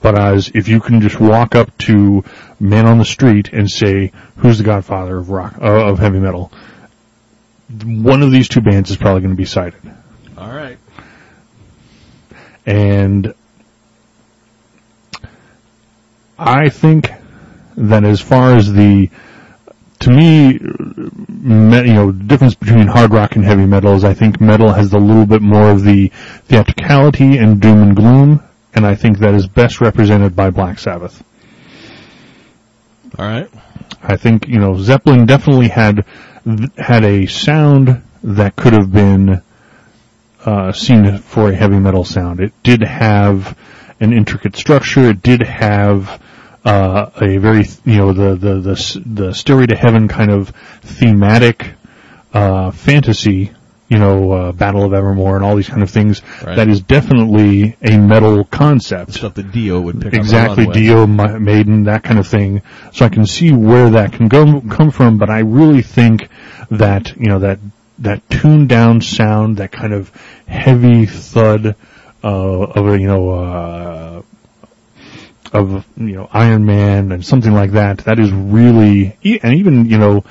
But as if you can just walk up to man on the street and say, "Who's the Godfather of rock uh, of heavy metal?" One of these two bands is probably going to be cited, All right. and I think that as far as the to me, me, you know, the difference between hard rock and heavy metal is I think metal has a little bit more of the theatricality and doom and gloom, and I think that is best represented by Black Sabbath. All right. I think you know Zeppelin definitely had had a sound that could have been uh, seen for a heavy metal sound. It did have an intricate structure. It did have uh, a very you know the the the the stairway to heaven kind of thematic uh, fantasy you know, uh, Battle of Evermore and all these kind of things. Right. That is definitely a metal concept. Stuff that Dio would pick Exactly. Dio, Ma- Maiden, that kind of thing. So I can see where that can go come from, but I really think that you know that that tuned down sound, that kind of heavy thud uh, of a you know uh, of you know Iron Man and something like that. That is really and even you know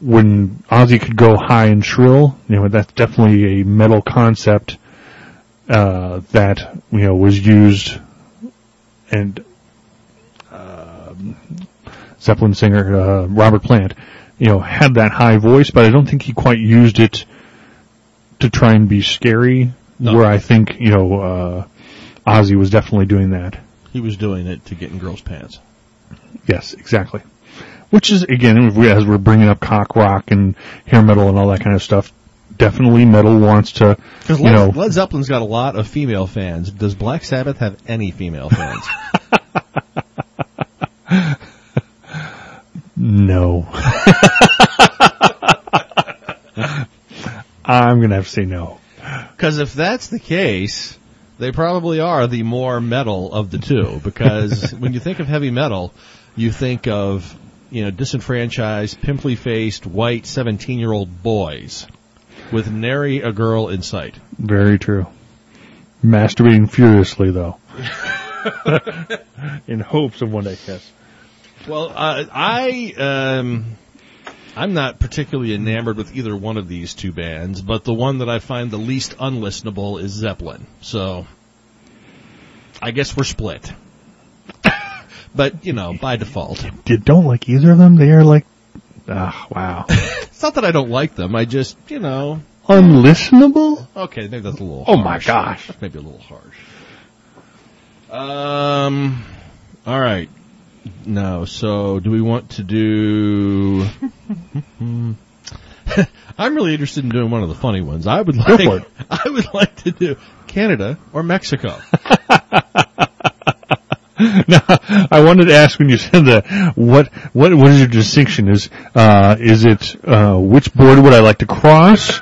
when Ozzy could go high and shrill, you know that's definitely a metal concept uh, that you know was used and um, Zeppelin singer uh, Robert Plant, you know, had that high voice, but I don't think he quite used it to try and be scary. No. Where I think you know uh, Ozzy was definitely doing that. He was doing it to get in girls' pants. Yes, exactly. Which is again, as we're bringing up cock rock and hair metal and all that kind of stuff, definitely metal wants to, Because you Led, know, Led Zeppelin's got a lot of female fans. Does Black Sabbath have any female fans? no. I'm gonna have to say no. Because if that's the case, they probably are the more metal of the two. Because when you think of heavy metal, you think of you know disenfranchised, pimply-faced, white seventeen-year-old boys with nary a girl in sight. Very true. Masturbating furiously though. In hopes of one day, yes. Well, uh, I um, I'm not particularly enamored with either one of these two bands, but the one that I find the least unlistenable is Zeppelin. So I guess we're split. but you know, by default, You don't like either of them? They are like, ah, wow. it's not that I don't like them. I just you know, Unlistenable? okay, maybe that's a little. Oh my gosh. That's maybe a little harsh. Um. All right. No. So, do we want to do? I'm really interested in doing one of the funny ones. I would like. for it. I would like to do Canada or Mexico. Now, I wanted to ask when you said that, what, what, what is your distinction? Is, uh, is it, uh, which border would I like to cross?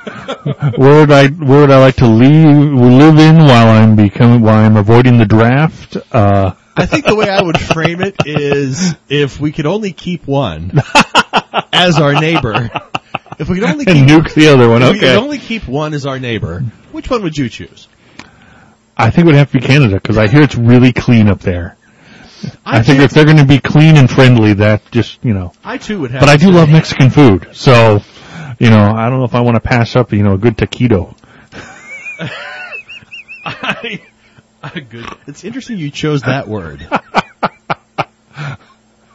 where would I, where would I like to leave, live in while I'm becoming, while I'm avoiding the draft? Uh, I think the way I would frame it is if we could only keep one as our neighbor. If we could only and keep, nuke the other one, okay. if we could only keep one as our neighbor, which one would you choose? I think it would have to be Canada, because I hear it's really clean up there. I, think if they're gonna be clean and friendly, that just, you know, I too would have. but I do love Mexican food, so, you know, I don't know if I want to pass up, you know, a good taquito. I, I good. It's interesting you chose that word.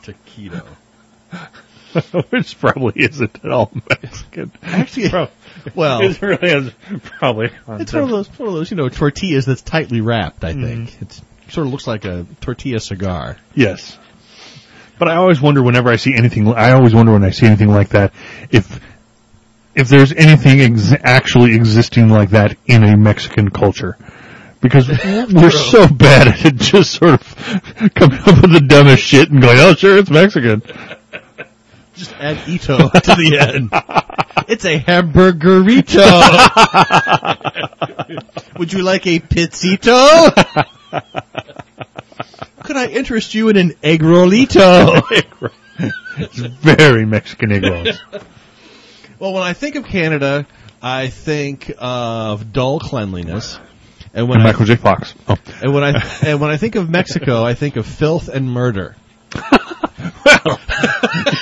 Taquito. Which probably isn't at all Mexican. Actually, Pro- well, it really is probably. it's one of those one of those you know tortillas that's tightly wrapped. I mm-hmm. think it's sort of looks like a tortilla cigar. Yes. But I always wonder whenever I see anything, I always wonder when I see anything like that, if, if there's anything ex- actually existing like that in a Mexican culture. Because we're so bad at it, just sort of coming up with the dumbest shit and going, oh sure, it's Mexican. Just add ito to the end. It's a hamburgerito. Would you like a pizzito? Could I interest you in an egg rollito? It's very Mexican egg rolls. Well, when I think of Canada, I think of dull cleanliness. And when And I, Michael J. Fox. Oh. and when I and when I think of Mexico, I think of filth and murder.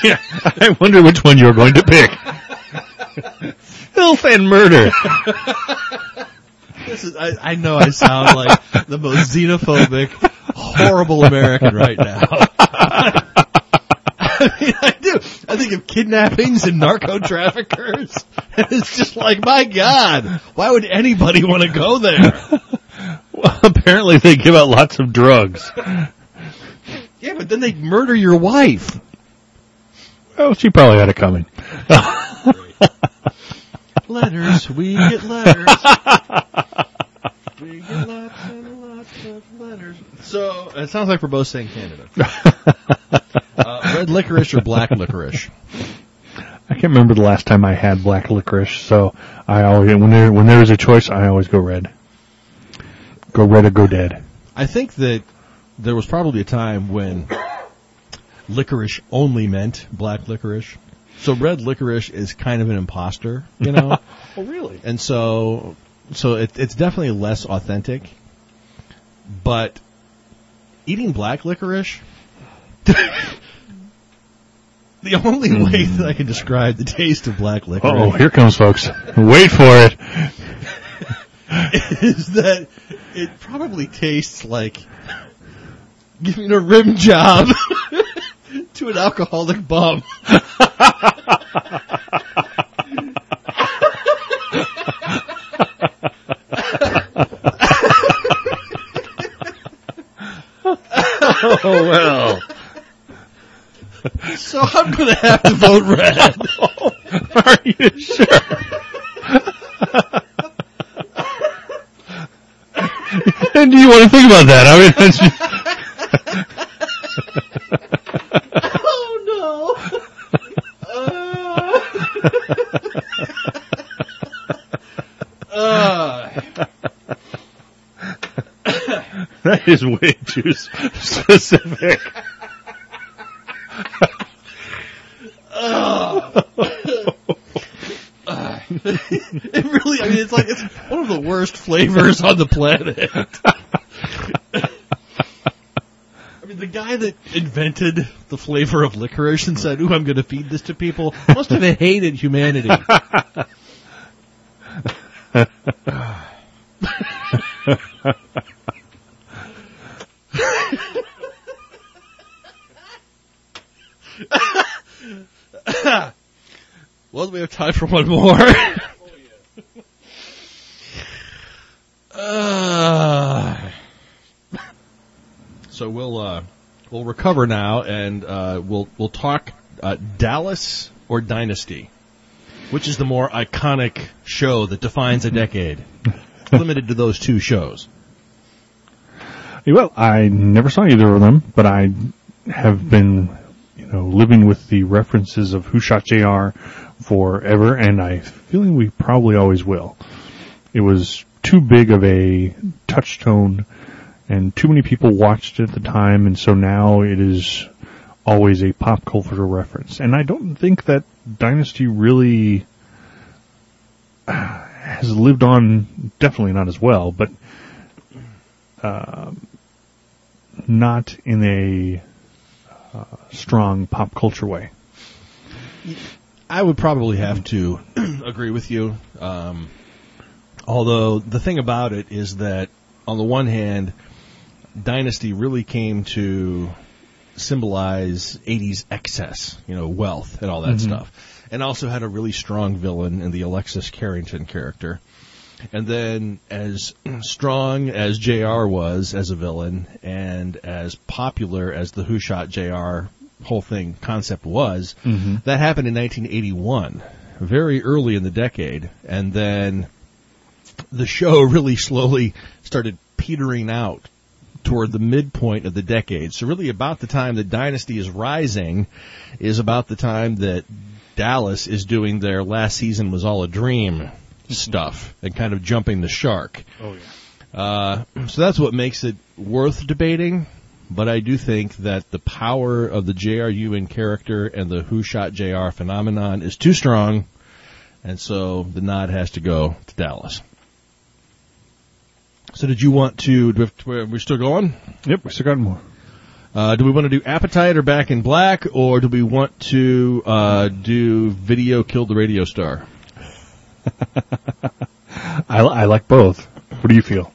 Yeah, I wonder which one you're going to pick. Filth and murder. This is, I, I know I sound like the most xenophobic, horrible American right now. I mean, I think of kidnappings and narco traffickers. And it's just like, my God, why would anybody want to go there? Well, apparently they give out lots of drugs. Yeah, but then they murder your wife. Well, she probably had it coming. Letters, we get letters. We get lots and lots of letters. So, it sounds like we're both saying Canada. Licorice or black licorice? I can't remember the last time I had black licorice, so I always when there when there is a choice, I always go red. Go red or go dead. I think that there was probably a time when licorice only meant black licorice. So red licorice is kind of an imposter, you know? Oh, really? and so, so it, it's definitely less authentic. But eating black licorice, the only hmm. way that I can describe the taste of black licorice Oh, here comes folks. Wait for it. is that it probably tastes like giving a rim job to an alcoholic bum. Oh well. So I'm going to have to vote red. Are you sure? and do you want to think about that? I mean, that's just, oh no. Uh, that is way too specific. it really, I mean, it's like, it's one of the worst flavors on the planet. I mean, the guy that invented the flavor of licorice and said, ooh, I'm going to feed this to people, must have hated humanity. well, we have time for one more. Uh, so we'll uh, we'll now, and uh, we'll we'll talk uh, Dallas or Dynasty, which is the more iconic show that defines a decade. Limited to those two shows. Well, I never saw either of them, but I have been, you know, living with the references of Who Shot JR forever, and I feeling we probably always will. It was too big of a touchstone, and too many people watched it at the time, and so now it is always a pop culture reference. And I don't think that Dynasty really has lived on, definitely not as well, but not in a uh, strong pop culture way. I would probably have to agree with you. Um, although the thing about it is that, on the one hand, Dynasty really came to symbolize 80s excess, you know, wealth and all that mm-hmm. stuff. And also had a really strong villain in the Alexis Carrington character. And then as strong as JR was as a villain and as popular as the Who Shot JR whole thing concept was, mm-hmm. that happened in 1981, very early in the decade. And then the show really slowly started petering out toward the midpoint of the decade. So really about the time the Dynasty is rising is about the time that Dallas is doing their last season was all a dream stuff and kind of jumping the shark. Oh yeah. Uh, so that's what makes it worth debating. But I do think that the power of the J.R. Ewing character and the Who Shot J.R. phenomenon is too strong, and so the nod has to go to Dallas. So did you want to, do we have to- are we still going? Yep, we still got more. Uh, do we want to do Appetite or Back in Black, or do we want to uh, do Video Killed the Radio Star? I, I like both. What do you feel?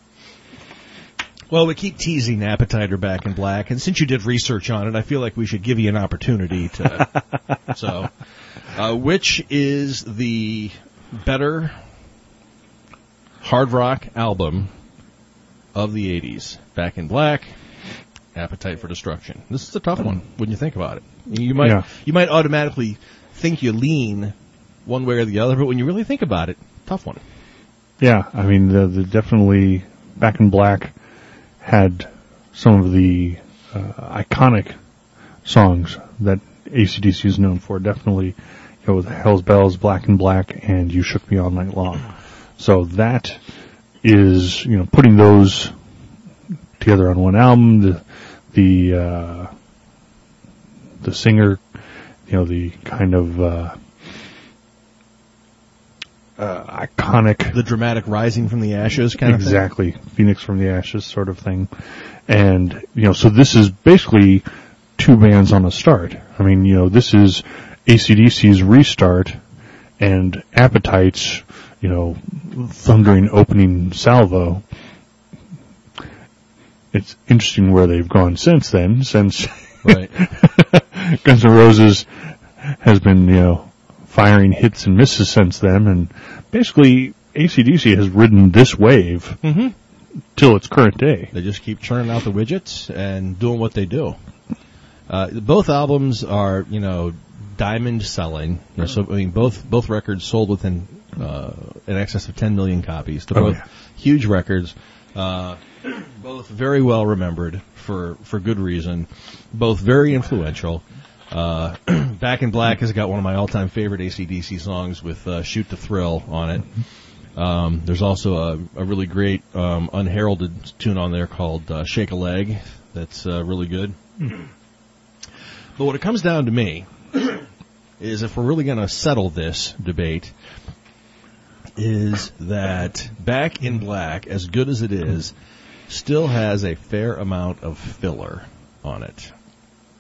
Well, we keep teasing Appetite or Back in Black, and since you did research on it, I feel like we should give you an opportunity to. so, uh, which is the better hard rock album of the '80s? Back in Black, Appetite for Destruction. This is a tough one when you think about it. You might Yeah. you might automatically think you lean one way or the other, but when you really think about it, tough one. Yeah, I mean, the, the definitely Back in Black had some of the uh, iconic songs that ACDC is known for. Definitely, you know, with Hell's Bells, Back in Black, and You Shook Me All Night Long. So that is, you know, putting those together on one album. The the uh, the singer, you know, the kind of uh, uh, iconic, The dramatic rising from the ashes kind of thing. exactly Phoenix from the Ashes sort of thing, and you know, so this is basically two bands on a start. I mean, you know, this is ACDC's restart and Appetite's, you know, thundering opening salvo. It's interesting where they've gone since then, since Right. Guns N' Roses has been, you know, firing hits and misses since then, and basically ACDC has ridden this wave hmm till its current day. They just keep churning out the widgets and doing what they do. Uh, both albums are, you know, diamond selling. You know, so I mean, both both records sold within uh, in excess of 10 million copies. They're Oh, both yeah. huge records. Uh, both very well remembered for for good reason. Both very influential. Uh, Back in Black has got one of my all-time favorite ACDC songs with uh, "Shoot to Thrill" on it. Um, there's also a, a really great um, unheralded tune on there called uh, "Shake a Leg." That's uh, really good. But what it comes down to me is if we're really going to settle this debate, is that Back in Black, as good as it is, still has a fair amount of filler on it.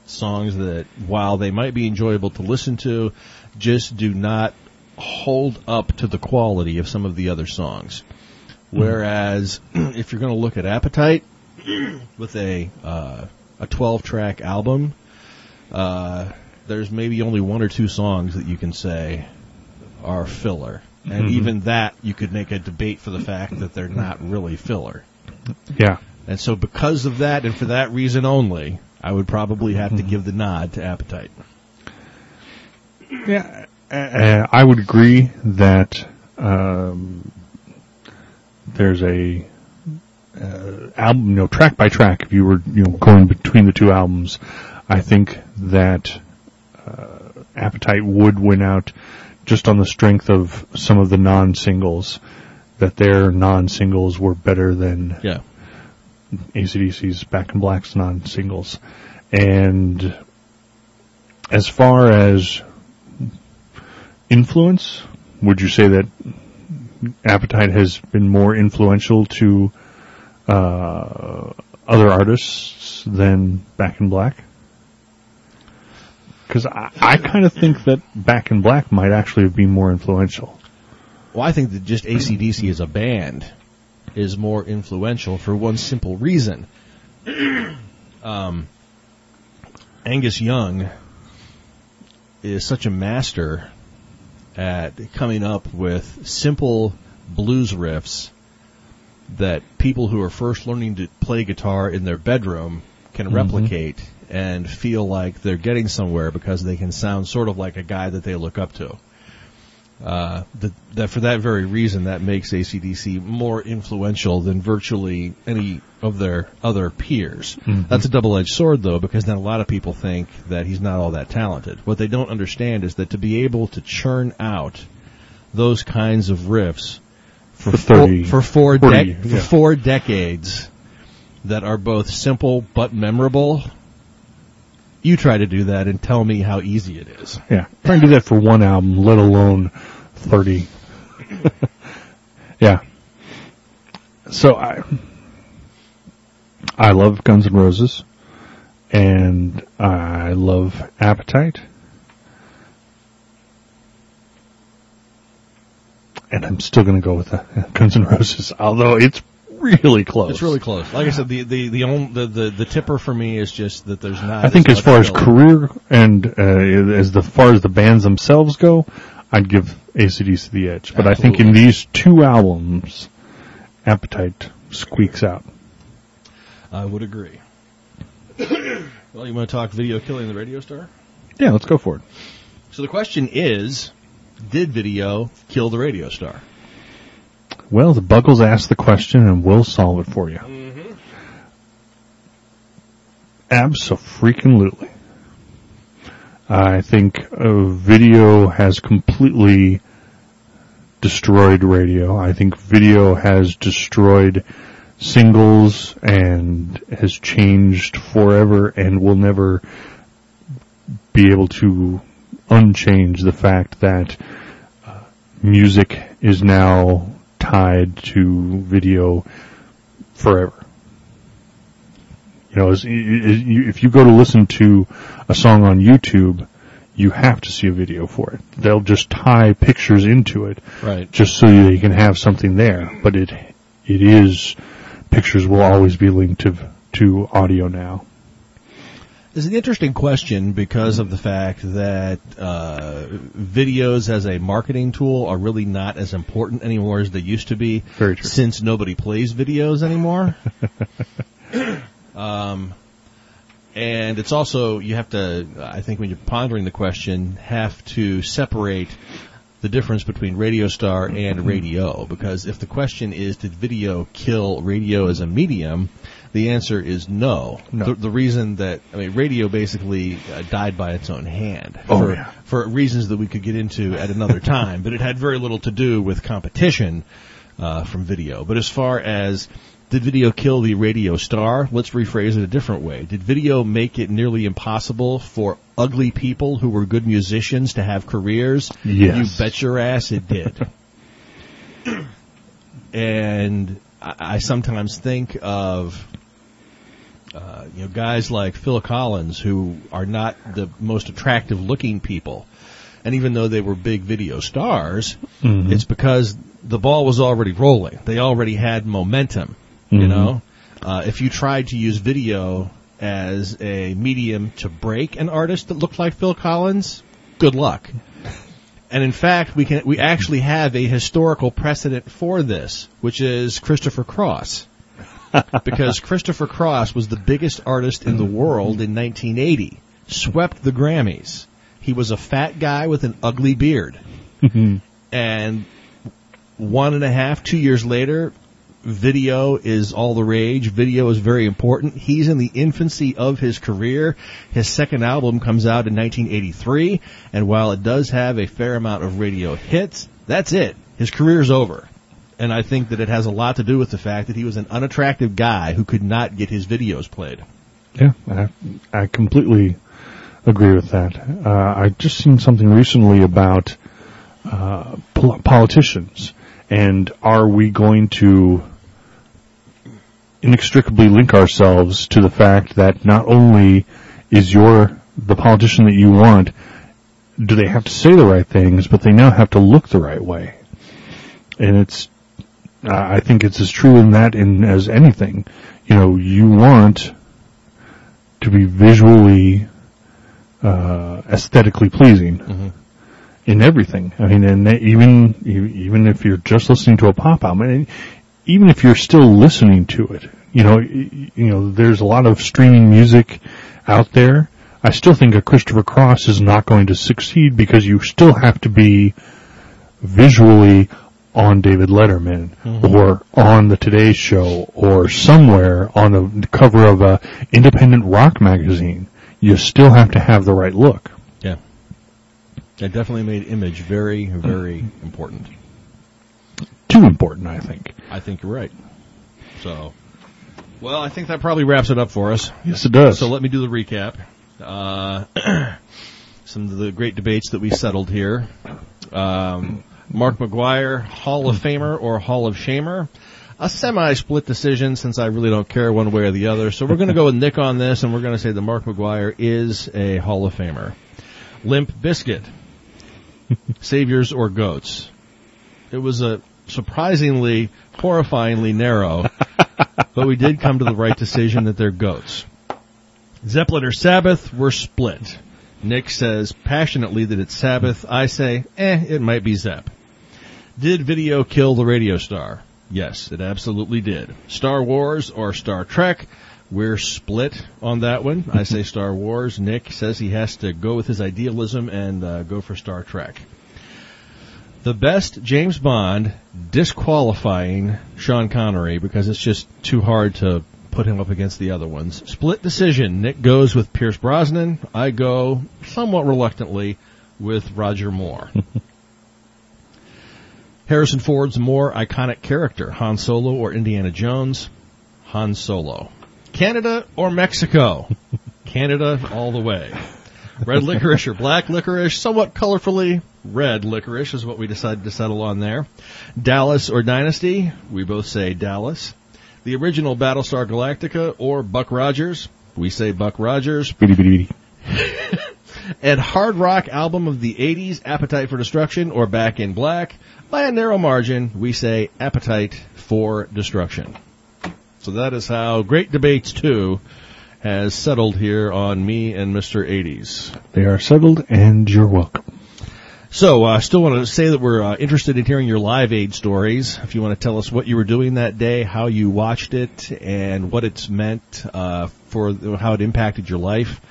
Songs that, while they might be enjoyable to listen to, just do not hold up to the quality of some of the other songs. Whereas, if you're going to look at Appetite with a uh, a 12 track album, uh, there's maybe only one or two songs that you can say are filler. And even that, you could make a debate for the fact that they're not really filler. Yeah. And so, because of that, and for that reason only, I would probably have to give the nod to Appetite. Yeah, uh, I would agree that um, there's a uh, album, you know, track by track. If you were, you know, going between the two albums, I think that uh, Appetite would win out just on the strength of some of the non-singles. That their non-singles were better than Yeah. ACDC's Back in Black's non-singles. And as far as influence, would you say that Appetite has been more influential to uh, other artists than Back in Black? Because I, I kind of think that Back in Black might actually have been more influential. Well, I think that just ACDC as a band is more influential for one simple reason. um, Angus Young is such a master at coming up with simple blues riffs that people who are first learning to play guitar in their bedroom can replicate and feel like they're getting somewhere because they can sound sort of like a guy that they look up to. Uh, that, that for that very reason, that makes ACDC more influential than virtually any of their other peers. That's a double-edged sword, though, because then a lot of people think that he's not all that talented. What they don't understand is that to be able to churn out those kinds of riffs for, For 30, four, for four, 40, dec- for yeah. four decades that are both simple but memorable. You try to do that and tell me how easy it is. Yeah, trying to do that for one album, let alone thirty. yeah. So I, I love Guns N' Roses, and I love Appetite, and I'm still going to go with Guns N' Roses, although it's really close. It's really close. Like I said, the the the, on, the the the tipper for me is just that there's not. I think as far as career and uh, as the far as the bands themselves go, I'd give ACDC the edge. But I think in these two albums, Appetite squeaks out. I would agree. well, you want to talk video killing the radio star? Yeah, let's go for it. So the question is, did video kill the radio star? Well, the Buggles asked the question and we'll solve it for you. Mm-hmm. Absolutely. I think uh, video has completely destroyed radio. I think video has destroyed singles and has changed forever and will never be able to unchange the fact that uh, music is now tied to video forever. You know, if you go to listen to a song on YouTube, you have to see a video for it. They'll just tie pictures into it, right? Just so you can have something there. But it it is pictures will always be linked to to audio now. It's an interesting question because of the fact that uh, videos as a marketing tool are really not as important anymore as they used to be. Since nobody plays videos anymore. um, and it's also you have to, I think, when you're pondering the question, have to separate the difference between Radio Star and radio because if the question is did video kill radio as a medium, the answer is no. no. The, the, reason that I mean, radio basically uh, died by its own hand oh, for yeah. for reasons that we could get into at another time, but it had very little to do with competition uh, from video. But as far as did video kill the radio star? Let's rephrase it a different way. Did video make it nearly impossible for ugly people who were good musicians to have careers? Yes. You bet your ass it did. and I, I sometimes think of uh, you know, guys like Phil Collins who are not the most attractive looking people. And even though they were big video stars, mm-hmm. it's because the ball was already rolling. They already had momentum. Mm-hmm. You know, uh, if you tried to use video as a medium to break an artist that looked like Phil Collins, good luck. And in fact, we can we actually have a historical precedent for this, which is Christopher Cross because Christopher Cross was the biggest artist in the world in 1980, swept the Grammys. He was a fat guy with an ugly beard. Mm-hmm. and one and a half, two years later, video is all the rage. Video is very important. He's in the infancy of his career. His second album comes out in 1983, and while it does have a fair amount of radio hits, that's it. His career's over and I think that it has a lot to do with the fact that he was an unattractive guy who could not get his videos played. Yeah, I, I completely agree with that. Uh, I just seen something recently about uh, pol- politicians, and are we going to inextricably link ourselves to the fact that not only is your the politician that you want, do they have to say the right things, but they now have to look the right way, and it's I think it's as true in that in as anything. You know, you want to be visually, uh, aesthetically pleasing mm-hmm. in everything. I mean, and even even if you're just listening to a pop album, and even if you're still listening to it, you know, you know, there's a lot of streaming music out there. I still think a Christopher Cross is not going to succeed because you still have to be visually on David Letterman mm-hmm. or on the Today Show or somewhere on the cover of a independent rock magazine. You still have to have the right look. Yeah. That definitely made image very, very important. Too important, I think. I think you're right. So, well, I think that probably wraps it up for us. Yes, it does. So let me do the recap. Uh, some of the great debates that we settled here. Um, Mark McGwire, Hall of Famer or Hall of Shamer. A semi-split decision since I really don't care one way or the other. So we're going to go with Nick on this and we're going to say that Mark McGwire is a Hall of Famer. Limp Bizkit. Saviors or Goats. It was a surprisingly, horrifyingly narrow, but we did come to the right decision that they're goats. Zeppelin or Sabbath, we're split. Nick says passionately that it's Sabbath. I say, eh, it might be Zepp. Did video kill the radio star? Yes, it absolutely did. Star Wars or Star Trek? We're split on that one. I say Star Wars. Nick says he has to go with his idealism and uh, go for Star Trek. The best James Bond disqualifying Sean Connery because it's just too hard to put him up against the other ones. Split decision. Nick goes with Pierce Brosnan. I go somewhat reluctantly with Roger Moore. Harrison Ford's more iconic character, Han Solo or Indiana Jones? Han Solo. Canada or Mexico? Canada all the way. Red licorice or black licorice? Somewhat colorfully, red licorice is what we decided to settle on there. Dallas or Dynasty? We both say Dallas. The original Battlestar Galactica or Buck Rogers? We say Buck Rogers. And hard rock album of the 80s, Appetite for Destruction or Back in Black. By a narrow margin, we say Appetite for Destruction. So that is how Great Debates 2 has settled here on me and Mr. 80s. They are settled, and you're welcome. So, I uh, still want to say that we're uh, interested in hearing your Live Aid stories. If you want to tell us what you were doing that day, how you watched it, and what it's meant uh, for how it impacted your life,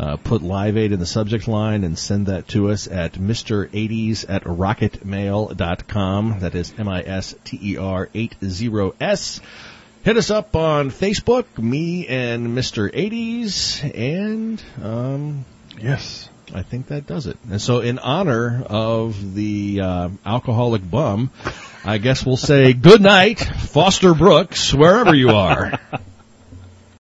uh, put Live Aid in the subject line and send that to us at Mr80s at rocketmail.com. That is M-I-S-T-E-R 80S. Hit us up on Facebook, me and Mr. 80s, and, um, Yes. I think that does it. And so in honor of the, uh, alcoholic bum, I guess we'll say good night, Foster Brooks, wherever you are.